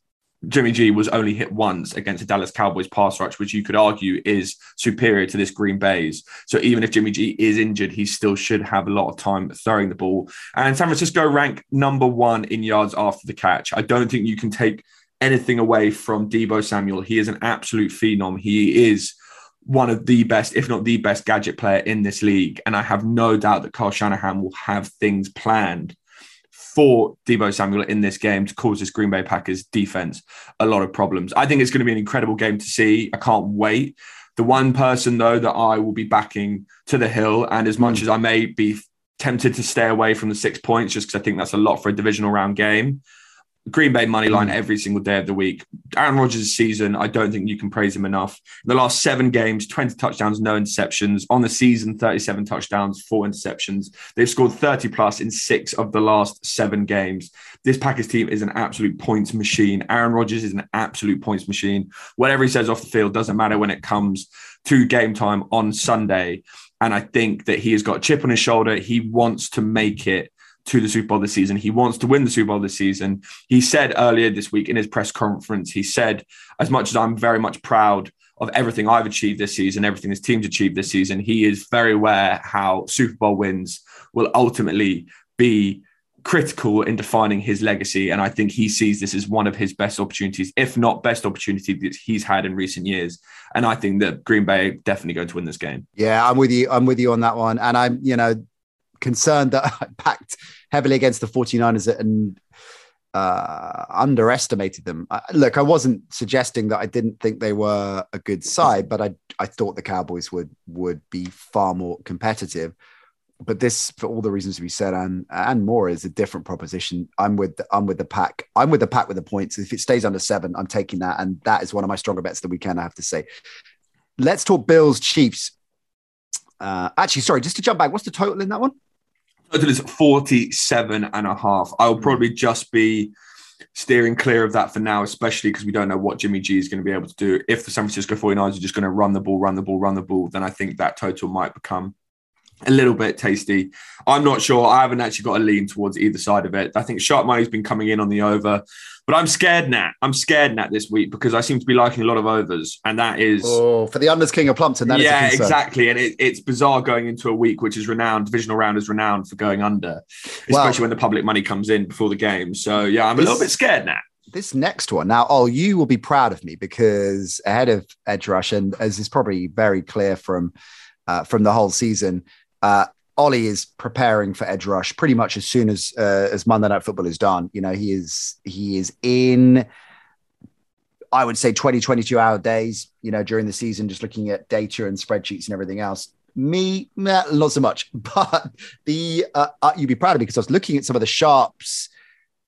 Jimmy G was only hit once against the Dallas Cowboys pass rush, which you could argue is superior to this Green Bay's. So even if Jimmy G is injured, he still should have a lot of time throwing the ball. And San Francisco rank number one in yards after the catch. I don't think you can take anything away from Deebo Samuel. He is an absolute phenom. He is one of the best, if not the best, gadget player in this league. And I have no doubt that Carl Shanahan will have things planned for Deebo Samuel in this game to cause this Green Bay Packers defense a lot of problems. I think it's going to be an incredible game to see. I can't wait. The one person, though, that I will be backing to the hill, and as much mm. as I may be tempted to stay away from the six points, just because I think that's a lot for a divisional round game, Green Bay money line every single day of the week. Aaron Rodgers' season, I don't think you can praise him enough. In the last seven games, 20 touchdowns, no interceptions. On the season, 37 touchdowns, four interceptions. They've scored 30 plus in six of the last seven games. This Packers team is an absolute points machine. Aaron Rodgers is an absolute points machine. Whatever he says off the field doesn't matter when it comes to game time on Sunday. And I think that he has got a chip on his shoulder. He wants to make it to the Super Bowl this season. He wants to win the Super Bowl this season. He said earlier this week in his press conference, he said, as much as I'm very much proud of everything I've achieved this season, everything his team's achieved this season, he is very aware how Super Bowl wins will ultimately be critical in defining his legacy. And I think he sees this as one of his best opportunities, if not best opportunity that he's had in recent years. And I think that Green Bay definitely going to win this game. Yeah, I'm with you. I'm with you on that one. And I'm, you know, concerned that I backed heavily against the 49ers and uh, underestimated them. I, look, I wasn't suggesting that I didn't think they were a good side, but I I thought the Cowboys would would be far more competitive. But this, for all the reasons we said and and more, is a different proposition. I'm with the, I'm with the pack. I'm with the pack with the points. If it stays under seven, I'm taking that, and that is one of my stronger bets that we can. I have to say. Let's talk Bills Chiefs. Uh, actually, sorry, just to jump back, what's the total in that one? Total is 47 and a half. I'll hmm. probably just be steering clear of that for now, especially because we don't know what Jimmy G is going to be able to do. If the San Francisco 49ers are just going to run the ball, run the ball, run the ball, then I think that total might become a little bit tasty. I'm not sure. I haven't actually got a lean towards either side of it. I think sharp money's been coming in on the over, but I'm scared Nat. I'm scared Nat this week because I seem to be liking a lot of overs, and that is oh for the unders king of Plumpton. That yeah, exactly. And it, it's bizarre going into a week which is renowned. Divisional round is renowned for going under, especially well, when the public money comes in before the game. So yeah, I'm this, a little bit scared Nat this next one now oh you will be proud of me because ahead of edge rush and as is probably very clear from uh, from the whole season uh, Ollie is preparing for Edge Rush pretty much as soon as uh, as Monday Night Football is done. You know, he is he is in. I would say 20, 22 hour days, you know, during the season, just looking at data and spreadsheets and everything else. Me, nah, not so much. But the uh, uh, you'd be proud of me because I was looking at some of the sharps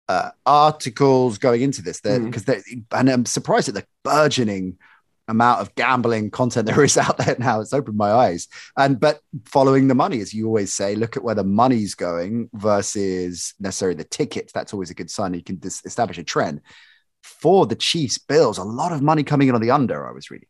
uh, articles going into this because mm. and I'm surprised at the burgeoning amount of gambling content there is out there now. It's opened my eyes. And but following the money, as you always say, look at where the money's going versus necessarily the tickets. That's always a good sign. You can dis- establish a trend. For the Chiefs Bills, a lot of money coming in on the under. I was reading.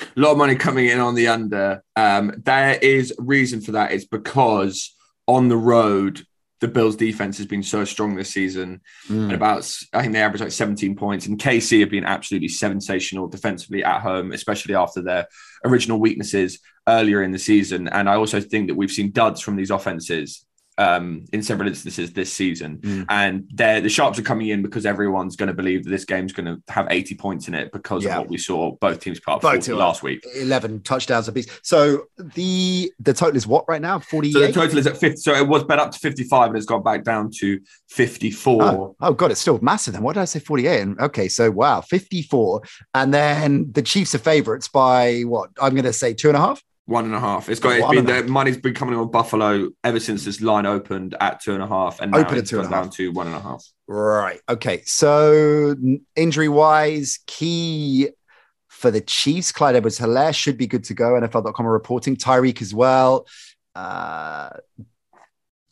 A lot of money coming in on the under. Um, there is reason for that. It's because on the road the Bills defense has been so strong this season. Mm. And about, I think they average like 17 points. And KC have been absolutely sensational defensively at home, especially after their original weaknesses earlier in the season. And I also think that we've seen duds from these offenses um, in several instances this season. Mm. And the Sharps are coming in because everyone's going to believe that this game's going to have 80 points in it because yeah. of what we saw both teams put up both last week. 11 touchdowns apiece. So the the total is what right now? 48? So the total is at 50. So it was bet up to 55 and it's gone back down to 54. Oh, oh God, it's still massive then. What did I say? 48? okay, so wow, 54. And then the Chiefs are favorites by what? I'm going to say two and a half. One and a half. It's got. It's been the money's been coming on Buffalo ever since this line opened at two and a half, and now Open it's gone down to one and a half. Right. Okay. So injury wise, key for the Chiefs, Clyde Edwards Helaire should be good to go. NFL.com are reporting Tyreek as well. Uh,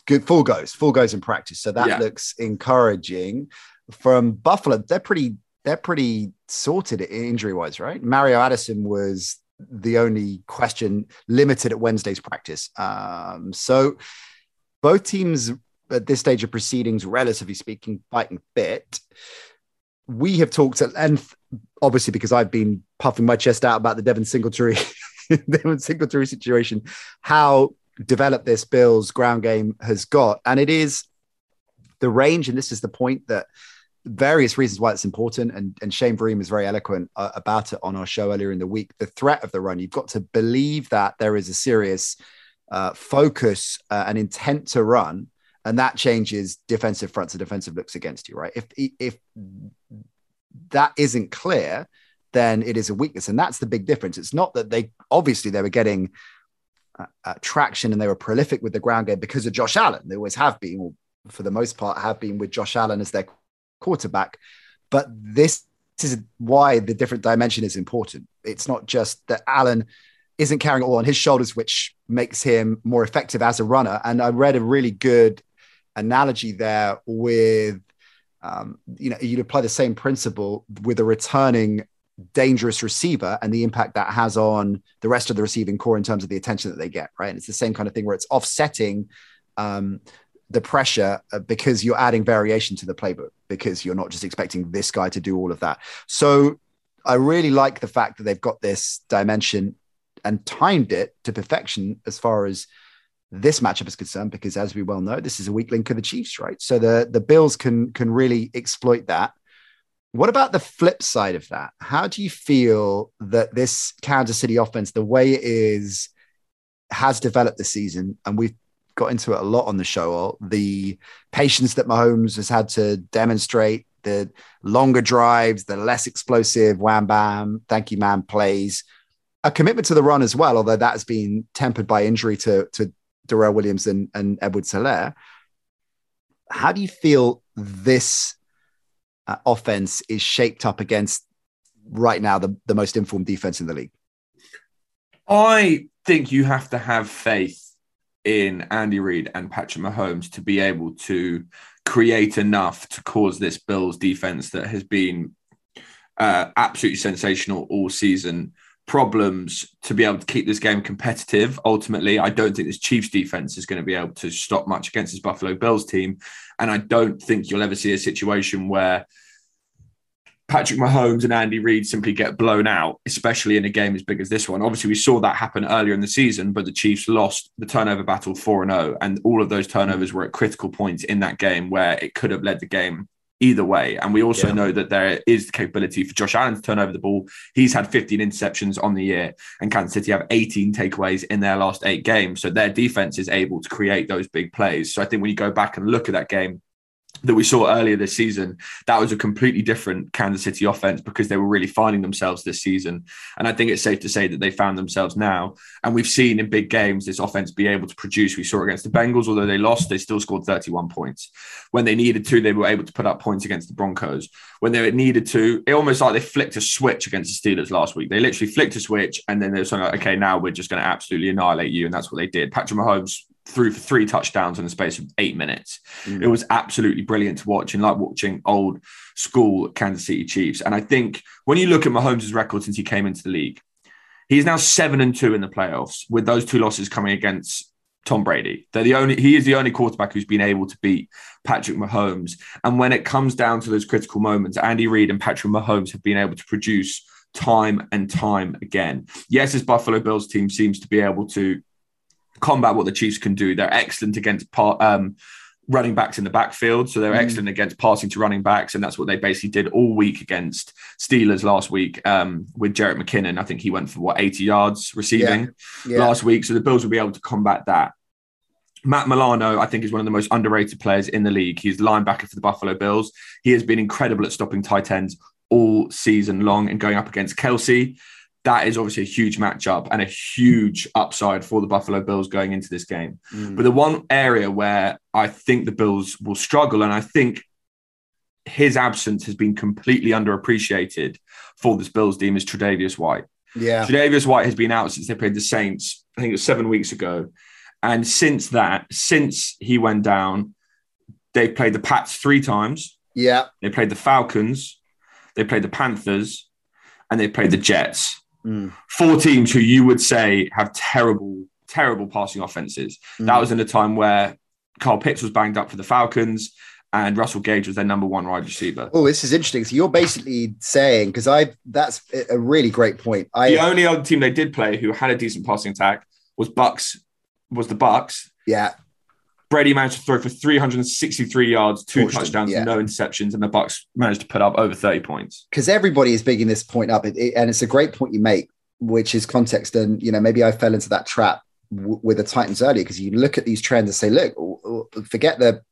good full goes, full goes in practice. So that yeah. looks encouraging. From Buffalo, they're pretty they're pretty sorted injury wise, right? Mario Addison was the only question limited at Wednesday's practice. Um, so both teams at this stage of proceedings, relatively speaking, fighting fit. We have talked at length, obviously, because I've been puffing my chest out about the Devin Singletary, Devin Singletary situation, how developed this Bills ground game has got. And it is the range, and this is the point that various reasons why it's important. And, and Shane Vereen is very eloquent uh, about it on our show earlier in the week. The threat of the run, you've got to believe that there is a serious uh, focus uh, and intent to run. And that changes defensive fronts and defensive looks against you, right? If, if that isn't clear, then it is a weakness. And that's the big difference. It's not that they obviously they were getting uh, uh, traction and they were prolific with the ground game because of Josh Allen. They always have been, or for the most part, have been with Josh Allen as their quarterback. But this is why the different dimension is important. It's not just that Allen isn't carrying it all on his shoulders, which makes him more effective as a runner. And I read a really good analogy there with, um, you know, you'd apply the same principle with a returning dangerous receiver and the impact that has on the rest of the receiving core in terms of the attention that they get, right? And it's the same kind of thing where it's offsetting um, the pressure uh, because you're adding variation to the playbook because you're not just expecting this guy to do all of that. So I really like the fact that they've got this dimension and timed it to perfection as far as this matchup is concerned because as we well know this is a weak link of the Chiefs right? So the the Bills can can really exploit that. What about the flip side of that? How do you feel that this Kansas City offense the way it is has developed this season? And we've got into it a lot on the show. The patience that Mahomes has had to demonstrate, the longer drives, the less explosive wham bam, thank you, man plays, a commitment to the run as well, although that has been tempered by injury to, to Darrel Williams and, and Edwards Helaire. How do you feel this uh, offense is shaped up against right now the, the most informed defense in the league? I think you have to have faith in Andy Reid and Patrick Mahomes to be able to create enough to cause this Bills defense that has been uh, absolutely sensational all season problems to be able to keep this game competitive. Ultimately, I don't think this Chiefs defense is going to be able to stop much against this Buffalo Bills team. And I don't think you'll ever see a situation where Patrick Mahomes and Andy Reid simply get blown out, especially in a game as big as this one. Obviously, we saw that happen earlier in the season, but the Chiefs lost the turnover battle 4 0. And all of those turnovers were at critical points in that game where it could have led the game either way. And we also yeah. know that there is the capability for Josh Allen to turn over the ball. He's had 15 interceptions on the year, and Kansas City have 18 takeaways in their last eight games. So their defense is able to create those big plays. So I think when you go back and look at that game, that we saw earlier this season, that was a completely different Kansas City offense because they were really finding themselves this season. And I think it's safe to say that they found themselves now. And we've seen in big games this offense be able to produce. We saw against the Bengals, although they lost, they still scored 31 points. When they needed to, they were able to put up points against the Broncos. When they needed to, it almost like they flicked a switch against the Steelers last week. They literally flicked a switch and then they were saying, like, okay, now we're just going to absolutely annihilate you. And that's what they did. Patrick Mahomes threw for three touchdowns in the space of eight minutes. Mm. It was absolutely brilliant to watch and like watching old school Kansas City Chiefs. And I think when you look at Mahomes' record since he came into the league, he's now seven and two in the playoffs with those two losses coming against Tom Brady. They're the only he is the only quarterback who's been able to beat Patrick Mahomes. And when it comes down to those critical moments, Andy Reid and Patrick Mahomes have been able to produce time and time again. Yes, this Buffalo Bills team seems to be able to combat what the Chiefs can do. They're excellent against part, um, running backs in the backfield. So they're mm. excellent against passing to running backs. And that's what they basically did all week against Steelers last week um, with Jerick McKinnon. I think he went for what, 80 yards receiving yeah. Yeah. last week. So the Bills will be able to combat that. Matt Milano, I think, is one of the most underrated players in the league. He's linebacker for the Buffalo Bills. He has been incredible at stopping tight ends all season long and going up against Kelce that is obviously a huge matchup and a huge upside for the Buffalo Bills going into this game. Mm. But the one area where I think the Bills will struggle, and I think his absence has been completely underappreciated for this Bills team, is Tre'Davious White. Yeah. Tre'Davious White has been out since they played the Saints, I think it was seven weeks ago. And since that, since he went down, they played the Pats three times. Yeah. They played the Falcons, they played the Panthers, and they played the Jets. Mm. Four teams who you would say have terrible, terrible passing offenses. Mm. That was in a time where Carl Pitts was banged up for the Falcons and Russell Gage was their number one wide receiver. Oh, this is interesting. So you're basically saying because I that's a really great point. I, the only other team they did play who had a decent passing attack was Bucks. Was the Bucks? Yeah. Brady managed to throw for 363 yards, two touchdowns, yeah. no interceptions, and the Bucks managed to put up over 30 points. Because everybody is bigging this point up, it, it, and it's a great point you make, which is context. And you know, maybe I fell into that trap w- with the Titans earlier because you look at these trends and say, look, forget the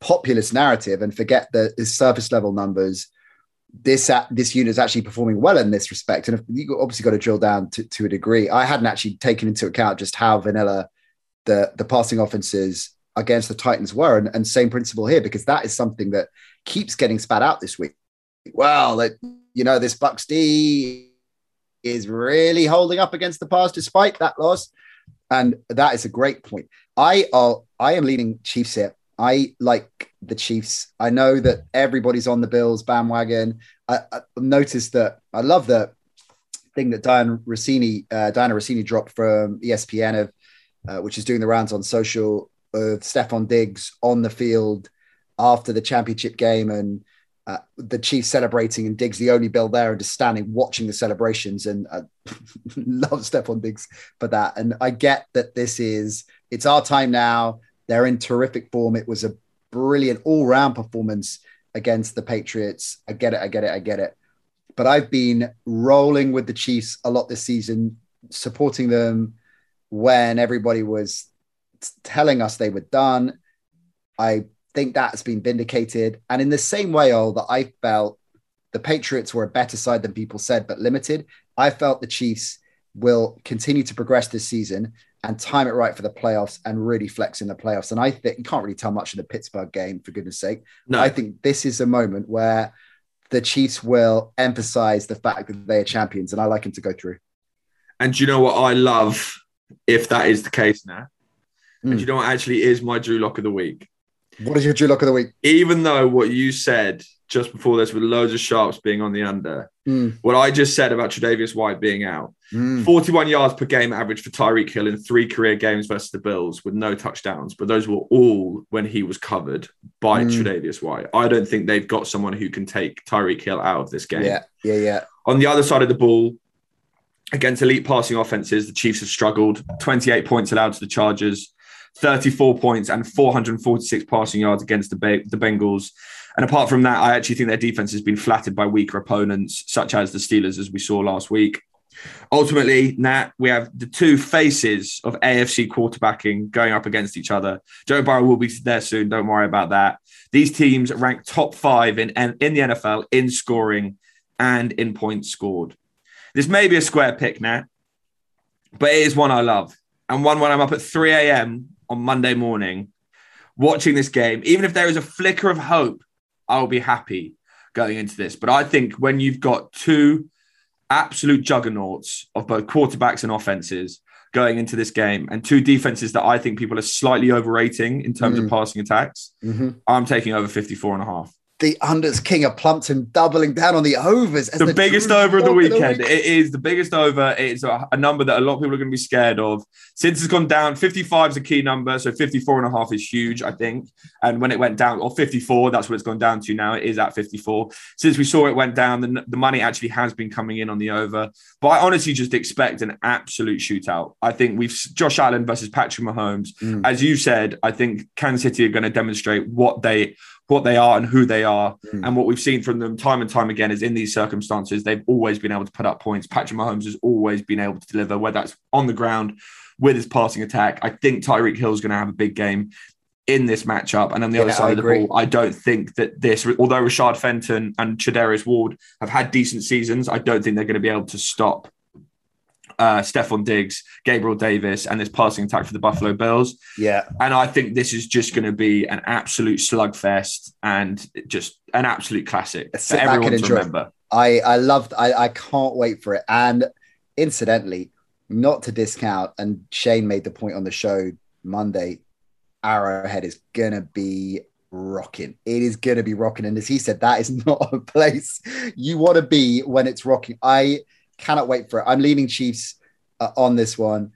populist narrative and forget the, the surface level numbers. This uh, this unit is actually performing well in this respect, and you obviously got to drill down to, to a degree. I hadn't actually taken into account just how vanilla the the passing offenses against the Titans were. And, and same principle here, because that is something that keeps getting spat out this week. Well, like, you know, this Bucks D is really holding up against the pass despite that loss. And that is a great point. I are I am leading Chiefs here. I like the Chiefs. I know that everybody's on the Bills bandwagon. I, I noticed that I love the thing that Dianna Rossini, uh, Dianna Russini dropped from ESPN of, uh, which is doing the rounds on social of Stefon Diggs on the field after the championship game and uh, the Chiefs celebrating and Diggs the only Bill there and just standing watching the celebrations and uh, love Stefon Diggs for that. And I get that this is it's our time now. They're in terrific form. It was a brilliant all round performance against the Patriots. I get it. I get it. I get it. But I've been rolling with the Chiefs a lot this season, supporting them when everybody was telling us they were done. I think that's been vindicated. And in the same way, all that I felt the Patriots were a better side than people said, but limited. I felt the Chiefs will continue to progress this season and time it right for the playoffs and really flex in the playoffs. And I think you can't really tell much in the Pittsburgh game, for goodness sake. No. I think this is a moment where the Chiefs will emphasize the fact that they are champions, and I like him to go through. And you know what I love if that is the case now? Mm. And you know what actually is my Drew Lock of the week? What is your Drew Lock of the week? Even though what you said just before this with loads of sharps being on the under, Mm. What I just said about Tre'Davious White being out, Mm. 41 yards per game average for Tyreek Hill in three career games versus the Bills with no touchdowns, but those were all when he was covered by Mm. Tre'Davious White. I don't think they've got someone who can take Tyreek Hill out of this game. Yeah, yeah, yeah. On the other side of the ball, against elite passing offenses, the Chiefs have struggled. 28 points allowed to the Chargers, 34 points and 446 passing yards against the, Be- the Bengals. And apart from that, I actually think their defense has been flattered by weaker opponents, such as the Steelers, as we saw last week. Ultimately, Nat, we have the two faces of AFC quarterbacking going up against each other. Joe Burrow will be there soon. Don't worry about that. These teams rank top five in, in the NFL in scoring and in points scored. This may be a square pick, Nat, but it is one I love. And one when I'm up at 3 a.m. on Monday morning watching this game, even if there is a flicker of hope, I will be happy going into this. But I think when you've got two absolute juggernauts of both quarterbacks and offenses going into this game and two defenses that I think people are slightly overrating in terms Mm. of passing attacks, Mhm. I'm taking over 54 and a half. The unders king of Plumpton doubling down on the overs. as the, biggest over of the weekend. week. It is the biggest over. It's a, a number that a lot of people are going to be scared of. Since it's gone down, 55 is a key number. So 54 and a half is huge, I think. And when it went down, or 54, that's what it's gone down to now. It is at 54. Since we saw it went down, the, the money actually has been coming in on the over. But I honestly just expect an absolute shootout. I think we've Josh Allen versus Patrick Mahomes. Mm. As you said, I think Kansas City are going to demonstrate what they what they are and who they are. Mm. And what we've seen from them time and time again is in these circumstances, they've always been able to put up points. Patrick Mahomes has always been able to deliver, whether that's on the ground with his passing attack. I think Tyreek Hill is going to have a big game in this matchup. And on the Yeah, other I side of the agree. ball, I don't think that this, although Rashad Fenton and Charvarius Ward have had decent seasons, I don't think they're going to be able to stop uh, Stefon Diggs, Gabriel Davis, and this passing attack for the Buffalo Bills. Yeah, And I think this is just going to be an absolute slugfest and just an absolute classic for Sit back everyone to remember. I I loved. I I can't wait for it. And incidentally, not to discount, and Shane made the point on the show Monday. Arrowhead is gonna be rocking. It is gonna be rocking, and as he said, that is not a place you want to be when it's rocking. I cannot wait for it. I'm leaning Chiefs uh, on this one.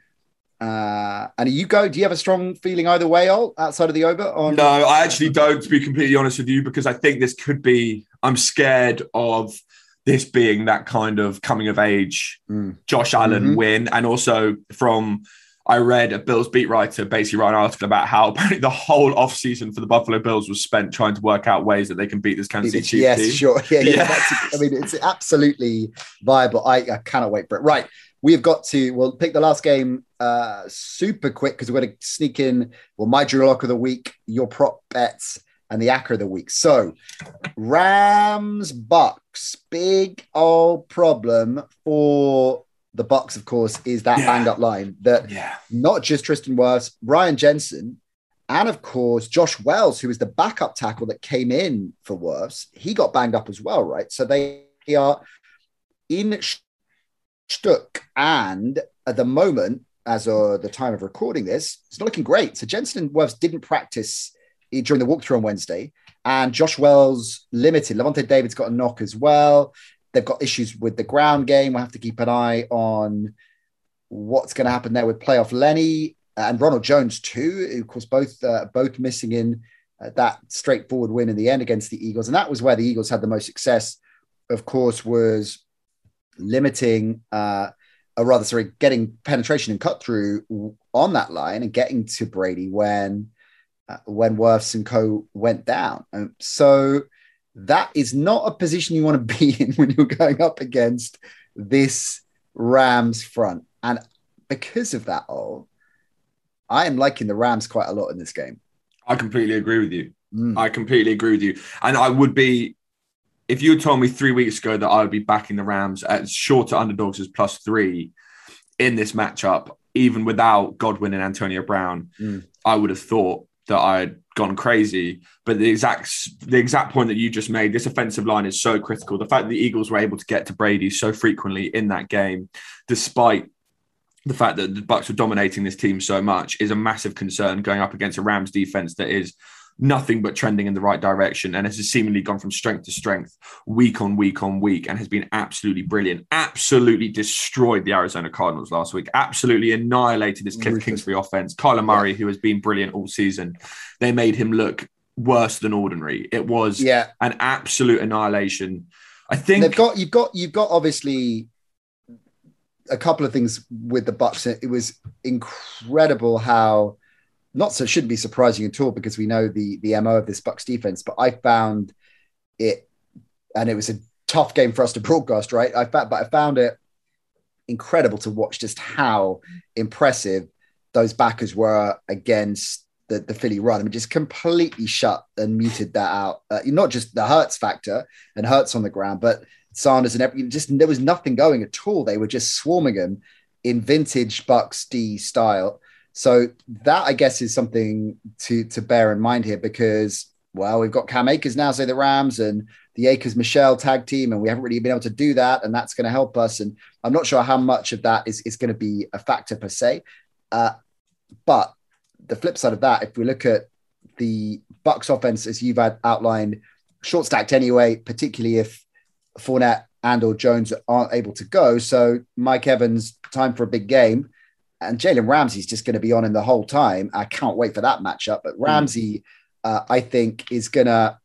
Uh, and you go. Do you have a strong feeling either way, Ol, outside of the over? On No, I actually don't, to be completely honest with you, because I think this could be, I'm scared of this being that kind of coming of age Mm. Josh Allen Mhm. win. And also from, I read a Bills beat writer basically write an article about how apparently the whole offseason for the Buffalo Bills was spent trying to work out ways that they can beat this Kansas City Chiefs yes, team. sure. Yeah, yeah. Yeah. I mean, it's absolutely viable. I, I cannot wait for it. Right. We have got to, we'll pick the last game uh, super quick because we're going to sneak in, well, my Drew Lock of the week, your prop bets, and the acca of the week. So, Rams, Bucks, big old problem for the box, of course, is that Yeah. banged up line that Yeah. not just Tristan Wirfs, Ryan Jensen, and of course Josh Wells, who was the backup tackle that came in for Wirfs. He got banged up as well, right? So they are in Stuck, and at the moment, as of the time of recording this, it's not looking great. So Jensen and Wirfs didn't practice eh, during the walkthrough on Wednesday, and Josh Wells limited. Lavonte David's got a knock as well. They've got issues with the ground game. We'll have to keep an eye on what's going to happen there with playoff Lenny and Ronald Jones too. Of course, both uh, both missing in uh, that straightforward win in the end against the Eagles, and that was where the Eagles had the most success. Of course, was limiting, uh, or rather, sorry, getting penetration and cut through on that line and getting to Brady when uh, when Wirfs and Co went down. Um, so that is not a position you want to be in when you're going up against this Rams front. And because of that, all I am liking the Rams quite a lot in this game. I completely agree with you. Mm. I completely agree with you. And I would be, if you had told me three weeks ago that I would be backing the Rams at shorter underdogs as plus three in this matchup, even without Godwin and Antonio Brown, Mm. I would have thought that I had gone crazy. But the exact the exact point that you just made, this offensive line is so critical. The fact that the Eagles were able to get to Brady so frequently in that game, despite the fact that the Bucks were dominating this team so much, is a massive concern going up against a Rams defense that is nothing but trending in the right direction and has seemingly gone from strength to strength week on week on week and has been absolutely brilliant. Absolutely destroyed the Arizona Cardinals last week. Absolutely annihilated this Cliff Kingsbury offense. Kyler Murray, yeah. who has been brilliant all season, they made him look worse than ordinary. It was yeah. an absolute annihilation. I think they've got you've got you've got obviously a couple of things with the Bucks. It was incredible how not so shouldn't be surprising at all because we know the the mo of this Bucks defense. But I found it, and it was a tough game for us to broadcast, right? I found, but I found it incredible to watch just how impressive those backers were against the, the Philly run. I mean, just completely shut and muted that out. Uh, not just the Hurts factor and Hurts on the ground, but Sanders and everything. Just there was nothing going at all. They were just swarming him in vintage Bucks D style. So that I guess is something to to bear in mind here because well, we've got Cam Akers now, say the Rams and the Akers Michel tag team, and we haven't really been able to do that, and that's going to help us. And I'm not sure how much of that is, is going to be a factor per se. Uh, but the flip side of that, if we look at the Bucks offense as you've had outlined, short stacked anyway, particularly if Fournette and or Jones aren't able to go. So Mike Evans, time for a big game. And Jalen Ramsey's just going to be on him the whole time. I can't wait for that matchup. But hmm. Ramsey, mm. uh, I think, is going to,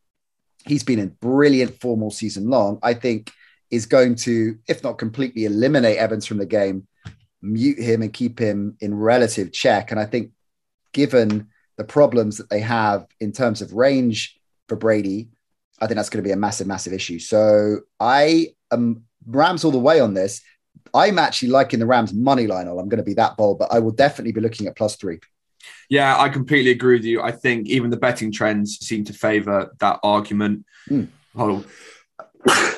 he's been in brilliant form all season long. I think is going to, if not completely eliminate Evans from the game, mute him and keep him in relative check. And I think, given the problems that they have in terms of range for Brady, I think that's going to be a massive, massive issue. So I am Rams all the way on this. I'm actually liking the Rams money line. I'm going to be that bold, but I will definitely be looking at plus three. Yeah, I completely agree with you. I think even the betting trends seem to favour that argument. Mm. Hold on.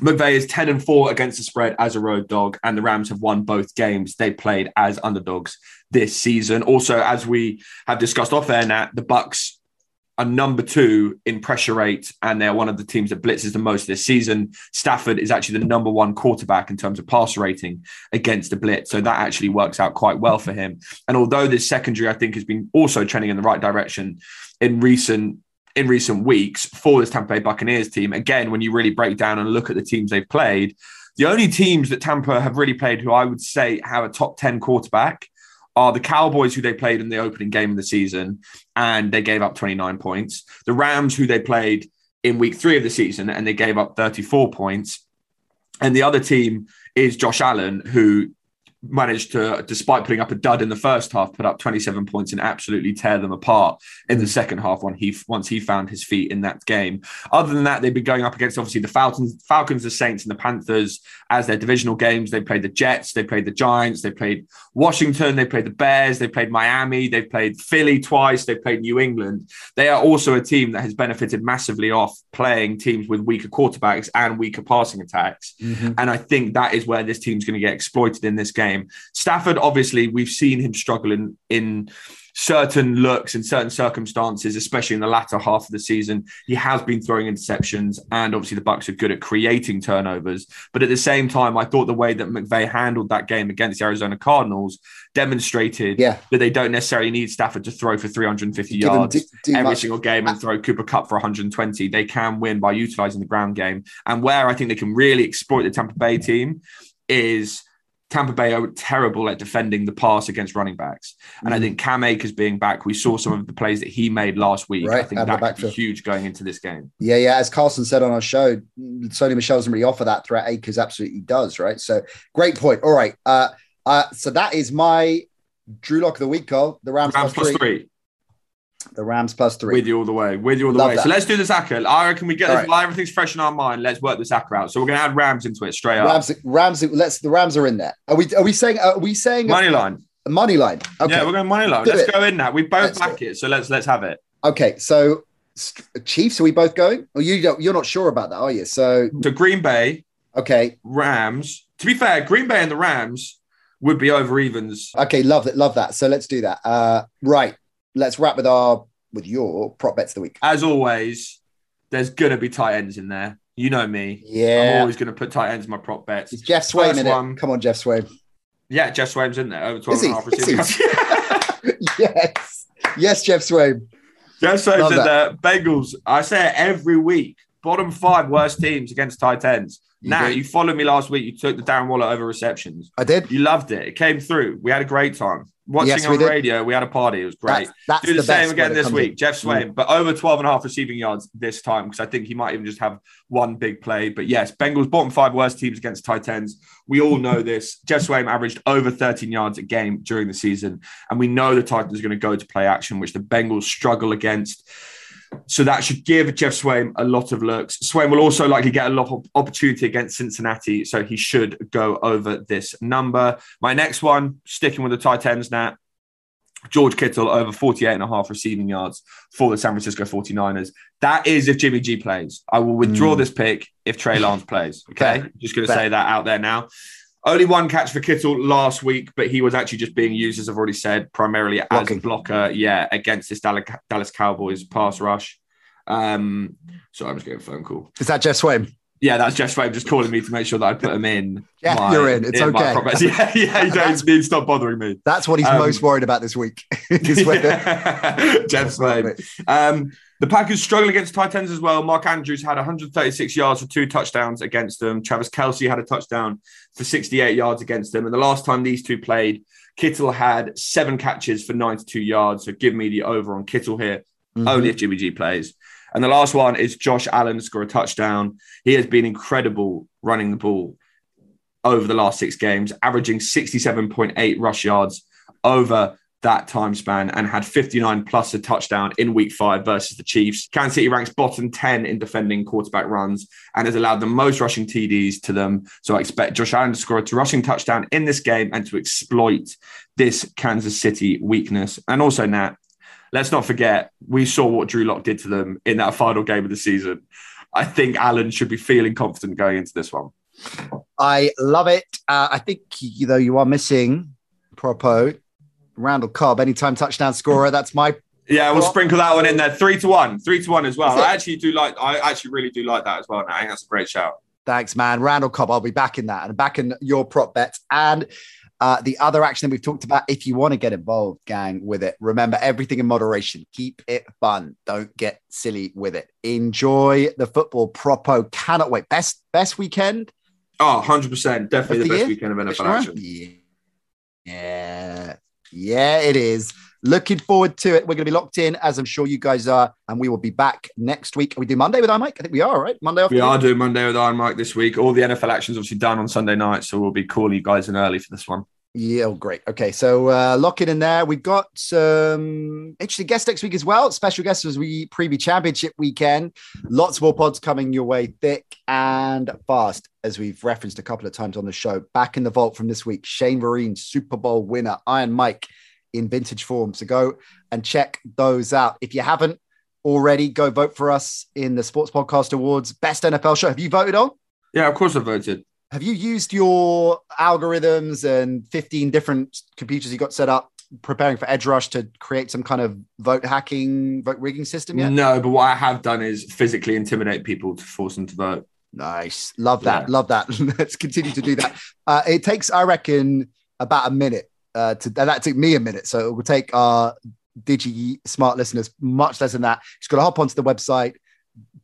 McVay is 10 and 4 against the spread as a road dog, and the Rams have won both games they played as underdogs this season. Also, as we have discussed off air, Nat, the Bucks are number two in pressure rate, and they're one of the teams that blitzes the most this season. Stafford is actually the number one quarterback in terms of pass rating against the blitz, so that actually works out quite well for him. And although this secondary, I think, has been also trending in the right direction in recent in recent weeks for this Tampa Bay Buccaneers team, again, when you really break down and look at the teams they've played, the only teams that Tampa have really played who I would say have a top ten quarterback are the Cowboys, who they played in the opening game of the season, and they gave up 29 points. The Rams, who they played in week three of the season, and they gave up 34 points. And the other team is Josh Allen, who managed to, despite putting up a dud in the first half, put up 27 points and absolutely tear them apart in the second half when he once he found his feet in that game. Other than that, they've been going up against obviously the Falcons, Falcons, the Saints, and the Panthers as their divisional games. They played the Jets, they played the Giants, they played Washington, they played the Bears, they played Miami, they played Philly twice, they played New England. They are also a team that has benefited massively off playing teams with weaker quarterbacks and weaker passing attacks. Mm-hmm. And I think that is where this team's going to get exploited in this game game. Stafford, obviously, we've seen him struggling in, in certain looks in certain circumstances, especially in the latter half of the season. He has been throwing interceptions, and obviously the Bucks are good at creating turnovers. But at the same time, I thought the way that McVay handled that game against the Arizona Cardinals demonstrated yeah. that they don't necessarily need Stafford to throw for 350 yards do, do every much. single game and throw Cooper Kupp for 120. They can win by utilizing the ground game. And where I think they can really exploit the Tampa Bay team is Tampa Bay are terrible at defending the pass against running backs. And mm. I think Cam Akers being back, we saw some of the plays that he made last week. Right. I think that could be huge going into this game. Yeah, yeah. As Carlson said on our show, Sony Michel doesn't really offer that threat. Akers absolutely does, right? So great point. All right. Uh, uh, so that is my Drew Lock of the week, Carl. The Rams, Rams plus, plus three. three. The Rams plus three. With you all the way. With you all the Love way. That. So let's do the Zaka. I reckon we get this, right. while everything's fresh in our mind. Let's work the Zaka out. So we're going to add Rams into it straight Rams, up. Rams. Let's. The Rams are in there. Are we? Are we saying? Are we saying money line? Money line. Okay. Yeah, we're going money line. Do let's it. go in that. We both let's back go. it. So let's let's have it. Okay. So Chiefs. Are we both going? Or you don't? You're not sure about that, are you? So to Green Bay. Okay. Rams. To be fair, Green Bay and the Rams would be over evens. Okay, love that. Love that. So let's do that. Uh, right. Let's wrap with our with your prop bets of the week. As always, there's gonna be tight ends in there. You know me. Yeah. I'm always gonna put tight ends in my prop bets. Is Geoff Swaim in one, it? Come on, Geoff Swaim. Yeah, Geoff Swaim's in there. Over 12 and a half yes. Yes, Geoff Swaim. Geoff Swaim said that Bengals. I say it every week. Bottom five worst teams against tight ends. You now you followed me last week. You took the Darren Waller over receptions. I did. You loved it. It came through. We had a great time watching yes, on radio. We had a party. It was great. That's, that's Do the, the same again this week. In. Geoff Swaim, mm. but over 12 and a half receiving yards this time because I think he might even just have one big play. But yes, Bengals bottom five worst teams against tight ends. We all know this. Geoff Swaim averaged over 13 yards a game during the season, and we know the Titans are going to go to play action, which the Bengals struggle against. So that should give Geoff Swaim a lot of looks. Swaim will also likely get a lot of opportunity against Cincinnati, so he should go over this number. My next one, sticking with the tight ends now, George Kittle over 48 and a half receiving yards for the San Francisco 49ers. That is if Jimmy G plays. I will withdraw mm. this pick if Trey Lance plays. Okay. Just going to say that out there now. Only one catch for Kittle last week, but he was actually just being used, as I've already said, primarily as Blocking. a blocker, yeah, against this Dallas Cowboys pass rush. Um, so I'm just getting a phone call. Is that Geoff Swaim? Yeah, that's Geoff Swaim just calling me to make sure that I put him in. Yeah, my, you're in. It's in okay. Yeah, yeah, you don't need to stop bothering me. That's what he's um, most worried about this week. Geoff Swaim. Um, the Packers struggle against tight ends as well. Mark Andrews had 136 yards for two touchdowns against them. Travis Kelce had a touchdown for 68 yards against them. And the last time these two played, Kittle had seven catches for 92 yards. So give me the over on Kittle here, mm-hmm. only if Jimmy G plays. And the last one is Josh Allen score a touchdown. He has been incredible running the ball over the last six games, averaging 67.8 rush yards over that time span and had 59 plus a touchdown in week five versus the Chiefs. Kansas City ranks bottom 10 in defending quarterback runs and has allowed the most rushing TDs to them. So I expect Josh Allen to score a rushing touchdown in this game and to exploit this Kansas City weakness. And also, Nat, let's not forget, we saw what Drew Lock did to them in that final game of the season. I think Allen should be feeling confident going into this one. I love it. Uh, I think, though, know, you are missing, propos, Randall Cobb, anytime touchdown scorer. That's my. Yeah, we'll sprinkle that one in there. Three to one, three to one as well. I actually do like. I actually really do like that as well. I think that's a great shout. Thanks, man. Randall Cobb. I'll be back in that and back in your prop bets and. Uh, the other action that we've talked about, if you want to get involved, gang, with it, remember everything in moderation. Keep it fun. Don't get silly with it. Enjoy the football. Prop O cannot wait. Best best weekend. Oh, 100%. Definitely the, the, best year? weekend of NFL action. Yeah. yeah. Yeah, it is. Looking forward to it. We're going to be locked in, as I'm sure you guys are, and we will be back next week. we do Monday with Iron Mike? I think we are, right? Monday afternoon. We are doing Monday with Iron Mike this week. All the NFL actions obviously done on Sunday night, so we'll be calling you guys in early for this one. Yeah, oh, great. Okay, so uh, lock it in there. We've got some interesting guests next week as well. Special guests as we preview championship weekend. Lots more pods coming your way thick and fast, as we've referenced a couple of times on the show. Back in the vault from this week, Shane Vereen, Super Bowl winner, Iron Mike in vintage form. So go and check those out. If you haven't already, go vote for us in the Sports Podcast Awards Best NFL Show. Have you voted on? Yeah, of course I voted have you used your algorithms and 15 different computers you got set up preparing for edge rush to create some kind of vote hacking vote rigging system yet? No but what i have done is physically intimidate people to force them to vote. Nice. Love that. Yeah. love that. Let's continue to do that. Uh, it takes i reckon about a minute uh, to that took me a minute so it will take our digi smart listeners much less than that. Just got to hop onto the website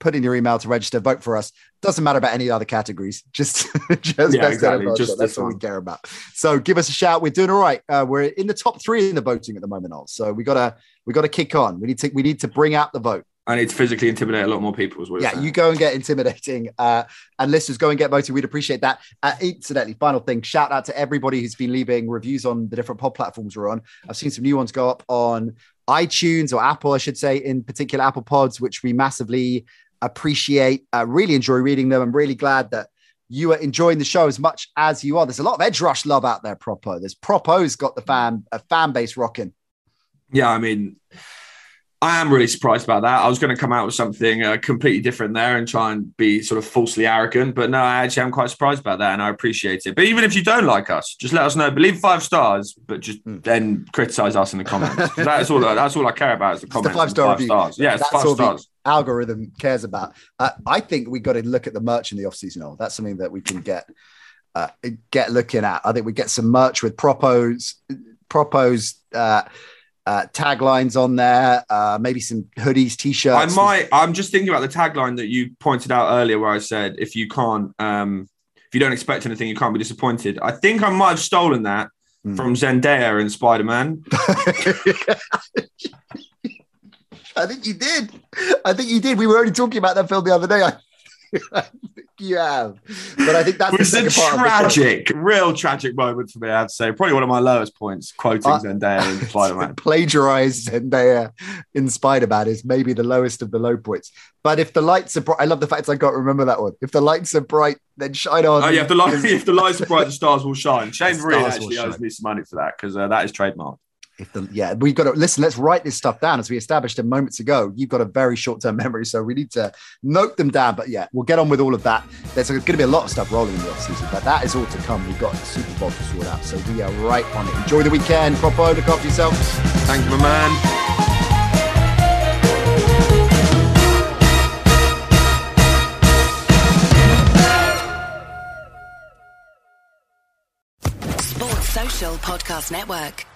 put in your email to register, vote for us. Doesn't matter about any other categories. Just, just yeah, exactly. Just That's what we care about. So give us a shout. We're doing all right. Uh, we're in the top three in the voting at the moment. Also, we gotta we gotta kick on. We need to we need to bring out the vote. I need to physically intimidate a lot more people as well. Yeah, you go and get intimidating. Uh, and listeners, go and get voting. We'd appreciate that. Uh, incidentally, final thing shout out to everybody who's been leaving reviews on the different pod platforms we're on. I've seen some new ones go up on iTunes or Apple, I should say, in particular Apple Pods, which we massively appreciate, uh, really enjoy reading them. I'm really glad that you are enjoying the show as much as you are. There's a lot of Edge Rush love out there, Prop O. There's Prop O's got the fan a fan base rocking. Yeah, I mean, I am really surprised about that. I was going to come out with something uh, completely different there and try and be sort of falsely arrogant, but no, I actually am quite surprised about that, and I appreciate it. But even if you don't like us, just let us know. Believe five stars, but just mm. then criticize us in the comments. that's all. That's all I care about is the comments. the five star five stars. Yeah, that's five stars. algorithm cares about. Uh, I think we got to look at the merch in the off season. That's something that we can get uh, get looking at. I think we get some merch with propos propos. Uh, taglines on there, uh, maybe some hoodies, t-shirts. I might. I'm just thinking about the tagline that you pointed out earlier, where I said, "If you can't, um, if you don't expect anything, you can't be disappointed." I think I might have stolen that Hmm. from Zendaya in Spider Man. I think you did. I think you did. We were only talking about that film the other day. I, I think you have, but I think that's was a second part. of the tragic, real tragic moment for me. I'd say probably one of my lowest points. Quoting Uh, Zendaya in Spider Man. plagiarized Zendaya in Spider Man is maybe the lowest of the low points. But if the lights are bright, I love the fact I can't remember that one. If the lights are bright, then shine on. Oh yeah, if the light, if the lights are bright, the stars will shine. Shane The really stars will actually owes me some money for that because uh, that is trademark. If the yeah, we've got to listen. Let's write this stuff down as we established a moments ago. You've got a very short term memory, so we need to note them down. But yeah, we'll get on with all of that. There's going to be a lot of stuff rolling in the off season, but that is all to come. We've got the Super Bowl to sort out, so we are right on it. Enjoy the weekend. Proper look after yourself. Thank you, my man. Sports Social Podcast Network.